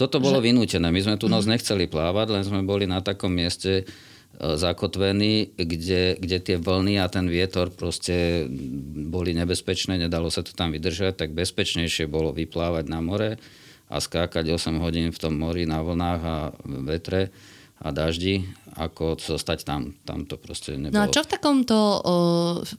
Toto bolo že... vynútené. My sme tu noc mhm. nechceli plávať, len sme boli na takom mieste, E, zakotvení, kde, kde tie vlny a ten vietor proste boli nebezpečné, nedalo sa to tam vydržať, tak bezpečnejšie bolo vyplávať na more a skákať 8 hodín v tom mori na vlnách a vetre a daždi, ako zostať tam. Tam to proste nebolo. No a čo v takomto o,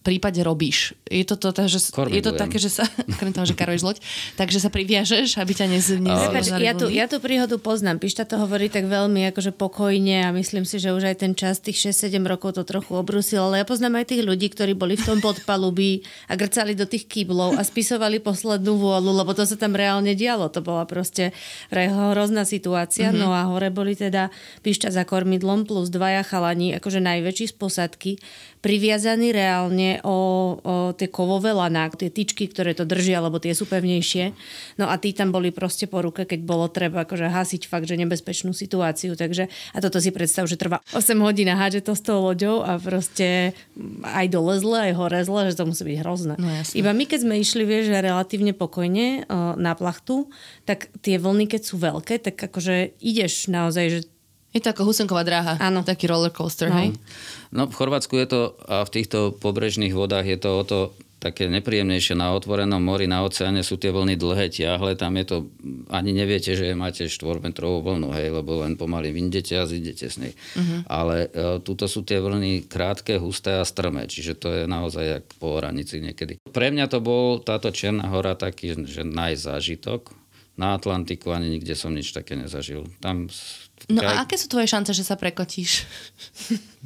prípade robíš? Je to, to, to, že, je to také, že sa, okrem toho, že karuješ loď, takže sa priviažeš, aby ťa nez, nez, ja, tú, ja tú príhodu poznám. Pišta to hovorí tak veľmi akože pokojne a myslím si, že už aj ten čas tých 6-7 rokov to trochu obrusil, ale ja poznám aj tých ľudí, ktorí boli v tom podpalubí a grcali do tých kýblov a spisovali poslednú vôľu, lebo to sa tam reálne dialo. To bola proste hrozná situácia. Mm-hmm. No a hore boli teda Pišta za kormidlom plus dvaja chalani, akože najväčší z posadky, priviazaní reálne o, o tie kovové laná, tie tyčky, ktoré to držia, lebo tie sú pevnejšie. No a tí tam boli proste po ruke, keď bolo treba akože hasiť fakt, že nebezpečnú situáciu. Takže, a toto si predstav, že trvá 8 hodín a hádže to s tou loďou a proste aj dole zle, aj hore zle, že to musí byť hrozné. No, Iba my, keď sme išli, vieš, relatívne pokojne o, na plachtu, tak tie vlny, keď sú veľké, tak akože ideš naozaj, že je to ako husenková dráha. Áno. Taký roller coaster, no. hej? No v Chorvátsku je to, a v týchto pobrežných vodách je to o to také nepríjemnejšie. Na otvorenom mori, na oceáne sú tie vlny dlhé, tiahle, tam je to, ani neviete, že máte 4-metrovú vlnu, hej, lebo len pomaly vyjdete a zidete s nej. Uh-huh. Ale e, tuto sú tie vlny krátke, husté a strmé, čiže to je naozaj jak po hranici niekedy. Pre mňa to bol táto Černá hora taký, že najzážitok. Na Atlantiku ani nikde som nič také nezažil. Tam No a aké sú tvoje šance, že sa prekotíš?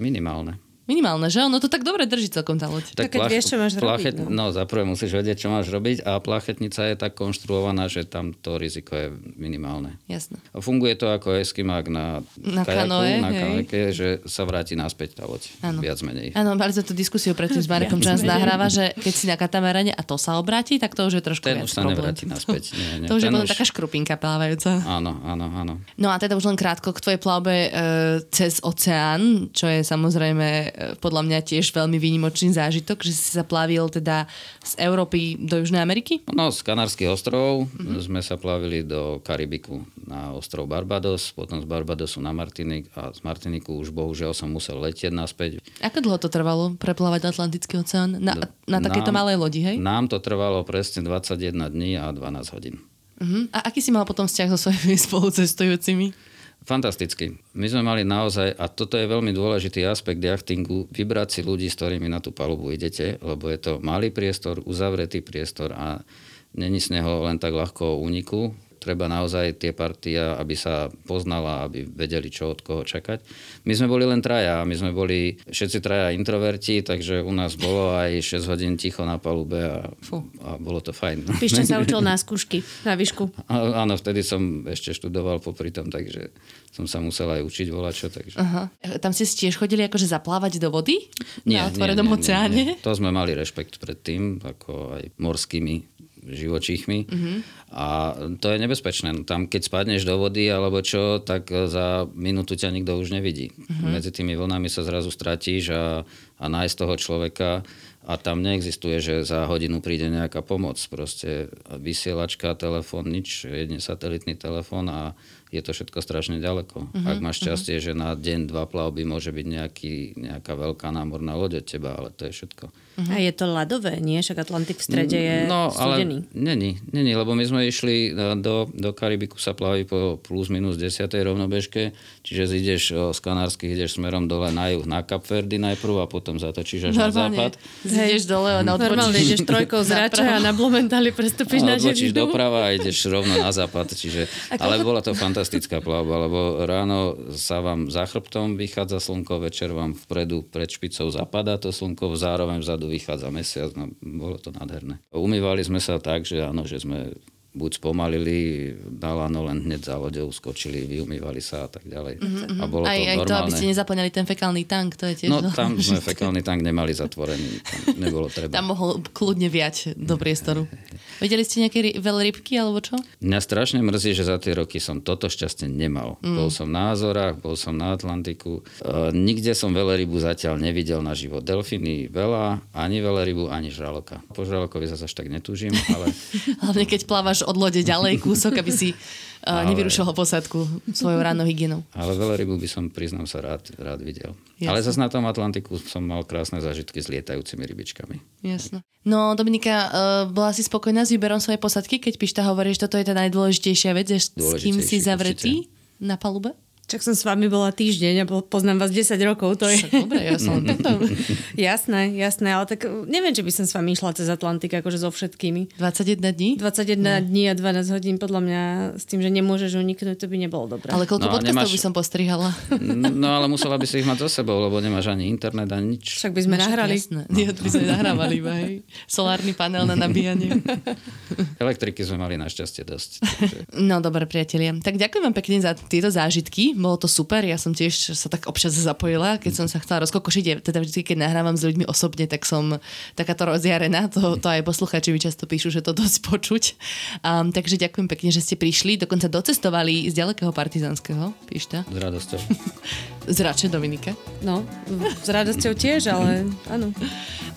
Minimálne. Minimálne, že? Ono to tak dobre drží celkom tá loď. Tak, keď plach, vieš, čo máš plachet, robiť. No. no, za prvé musíš vedieť, čo máš robiť a plachetnica je tak konštruovaná, že tam to riziko je minimálne. Jasné. A funguje to ako eskimák na, na kajaku, kanoe, na kanojke, že sa vráti naspäť tá loď. Ano. Viac menej. Áno, mali sme tú diskusiu predtým s Marekom, čo nás nahráva, že keď si na katamarane a to sa obráti, tak to už je trošku Ten už sa problém. nevráti naspäť. Nie, nie. to už Ten je už... taká škrupinka plávajúca. Áno, áno, áno. No a teda už len krátko k tvojej plavbe e, cez oceán, čo je samozrejme e, podľa mňa tiež veľmi výnimočný zážitok, že si sa plavil teda z Európy do Južnej Ameriky? No, z Kanárskych ostrovov mm-hmm. sme sa plavili do Karibiku na ostrov Barbados, potom z Barbadosu na Martinik a z Martiniku už bohužiaľ som musel letieť naspäť. Ako dlho to trvalo preplávať Atlantický oceán na, na takéto nám, malej lodi, hej? Nám to trvalo presne 21 dní a 12 hodín. Uh-huh. A aký si mal potom vzťah so svojimi spolucestujúcimi? Fantasticky. My sme mali naozaj, a toto je veľmi dôležitý aspekt jachtingu, vybrať si ľudí, s ktorými na tú palubu idete, lebo je to malý priestor, uzavretý priestor a není z neho len tak ľahko úniku treba naozaj tie partia, aby sa poznala, aby vedeli, čo od koho čakať. My sme boli len traja, my sme boli všetci traja introverti, takže u nás bolo aj 6 hodín ticho na palube a, a bolo to fajn. Pište sa učil na skúšky, na výšku. Áno, vtedy som ešte študoval popri tom, takže som sa musel aj učiť volačo. Takže... Aha. Tam ste tiež chodili akože zaplávať do vody? Nie, na otvorenom oceáne? Nie, nie. To sme mali rešpekt pred tým, ako aj morskými živočíchmi. Mm-hmm. A to je nebezpečné. No, tam, keď spadneš do vody alebo čo, tak za minútu ťa nikto už nevidí. Mm-hmm. Medzi tými vlnami sa zrazu stratíš a, a nájsť toho človeka a tam neexistuje, že za hodinu príde nejaká pomoc. Proste vysielačka, telefón, nič, jedne satelitný telefón a je to všetko strašne ďaleko. Uh-huh, Ak máš šťastie, uh-huh. že na deň, dva plavby môže byť nejaký, nejaká veľká námorná loď od teba, ale to je všetko. Uh-huh. A je to ľadové, nie? Však Atlantik v strede je no, studený. ale není, není, lebo my sme išli e, do, do Karibiku sa plaví po plus minus 10. rovnobežke, čiže ideš z Kanárskych, ideš smerom dole na juh na Kapverdy najprv a potom zatočíš až Normálne. na západ. Zideš dole a Normálne ideš trojkou z Rača a na Blumentali prestúpiš na Odločíš doprava a ideš rovno na západ. Čiže, ale bola to fantastická fantastická plavba, lebo ráno sa vám za chrbtom vychádza slnko, večer vám vpredu pred špicou zapadá to slnko, zároveň vzadu vychádza mesiac, no bolo to nádherné. Umývali sme sa tak, že áno, že sme buď spomalili, na lano len hneď za loďou skočili, vyumývali sa a tak ďalej. Mm-hmm. A bolo aj, to aj normálne. to, aby ste nezaplňali ten fekálny tank, to je tiež... No tam sme fekálny tank nemali zatvorený, tam nebolo treba. Tam mohol kľudne viať do priestoru. Videli ste nejaké ry- veľrybky alebo čo? Mňa strašne mrzí, že za tie roky som toto šťastie nemal. Mm. Bol som na Azorách, bol som na Atlantiku. E, nikde som veľrybu zatiaľ nevidel na život. Delfíny veľa, ani veľrybu, ani žraloka. Po žralokovi zase až tak netúžim, ale... Hlavne keď plávaš od lode ďalej kúsok, aby si uh, Ale- nevyrušoval posadku svojou rannou hygienou. Ale veľrybu by som, priznám sa, rád, rád videl. Jasne. Ale zase na tom Atlantiku som mal krásne zážitky s lietajúcimi rybičkami. Jasno. No, Dominika, uh, bola si spokojná s výberom svojej posadky, keď Pišta hovorí, že toto je tá najdôležitejšia vec, s kým si zavretý na palube? Čak som s vami bola týždeň a po- poznám vás 10 rokov, to je... Však Dobre, ja som toto. jasné, jasné, ale tak uh, neviem, či by som s vami išla cez Atlantik, akože so všetkými. 21 dní? 21 dní a 12 hodín, podľa mňa, s tým, že nemôžeš uniknúť, to by nebolo dobré. Ale koľko No podcastov nemáš- by som postrihala? No ale musela by si ich mať so sebou, lebo nemáš ani internet, ani nič. Však by sme nahrali. Jasné. Nie, by sme nahrávali iba, hej. Solárny panel na nabíjanie. Elektriky sme mali našťastie dosť. Takže... No dobre, priatelia. Tak ďakujem vám pekne za tieto zážitky. Bolo to super. Ja som tiež sa tak občas zapojila, keď som sa chcela rozkokošiť. Teda vždy, keď nahrávam s ľuďmi osobne, tak som takáto rozjarená. To, to aj poslucháči mi často píšu, že to dosť počuť. Um, takže ďakujem pekne, že ste prišli. Dokonca docestovali z ďalekého partizanského. Píšta. S radosťou. Z Rače Dominika. No, s radosťou tiež, ale áno.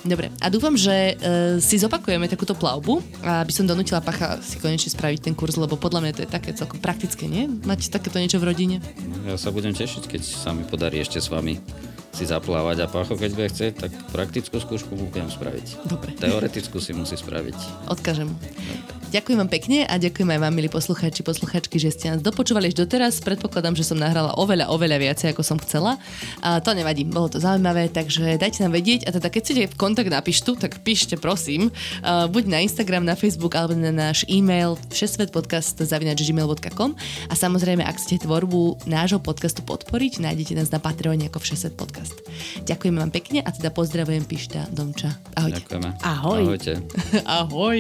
Dobre, a dúfam, že uh, si zopakujeme takúto plavbu, aby som donútila Pacha si konečne spraviť ten kurz, lebo podľa mňa to je také celkom praktické, nie? Mať takéto niečo v rodine. Ja sa budem tešiť, keď sa mi podarí ešte s vami si zaplávať a Pacho, keď bude chcieť, tak praktickú skúšku mu budem spraviť. Dobre. Teoretickú si musí spraviť. Odkážem. Ďakujem vám pekne a ďakujem aj vám, milí poslucháči, posluchačky, že ste nás dopočúvali až doteraz. Predpokladám, že som nahrala oveľa, oveľa viacej, ako som chcela. A to nevadí, bolo to zaujímavé, takže dajte nám vedieť. A teda keď chcete kontakt na pištu, tak píšte, prosím. Uh, buď na Instagram, na Facebook, alebo na náš e-mail všesvetpodcast.gmail.com a samozrejme, ak chcete tvorbu nášho podcastu podporiť, nájdete nás na Patreone ako Všesvet podcast. Ďakujem vám pekne a teda pozdravujem Pišta Domča. Ahojte. Ďakujeme. Ahoj. Ahojte. Ahoj.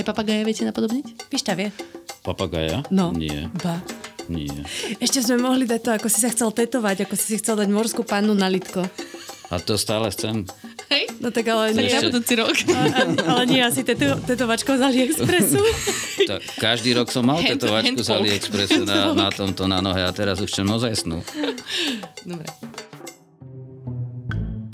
Aj papagaja viete napodobniť? Pišta vie. Papagaja? No. Nie, Ba. Nie. Ešte sme mohli dať to, ako si sa chcel tetovať, ako si si chcel dať morskú pannu na litko. A to stále chcem. Hej? No tak ale nie, Na budúci rok. ale nie asi teto, tetovačkou z AliExpressu. To, každý rok som mal Hand- tetovačku z handpoke. AliExpressu na, na tomto na nohe a teraz už chcem ozajstnú. Dobre.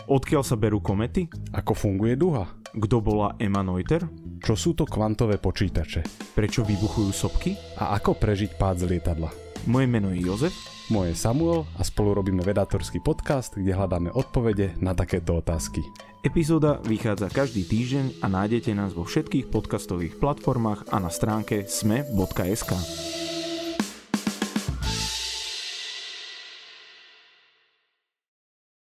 Odkiaľ sa berú komety? Ako funguje duha? Kto bola Emma Noether? Čo sú to kvantové počítače? Prečo vybuchujú sopky? A ako prežiť pád z lietadla? Moje meno je Jozef. Moje je Samuel a spolu robíme vedátorský podcast, kde hľadáme odpovede na takéto otázky. Epizóda vychádza každý týždeň a nájdete nás vo všetkých podcastových platformách a na stránke sme.sk.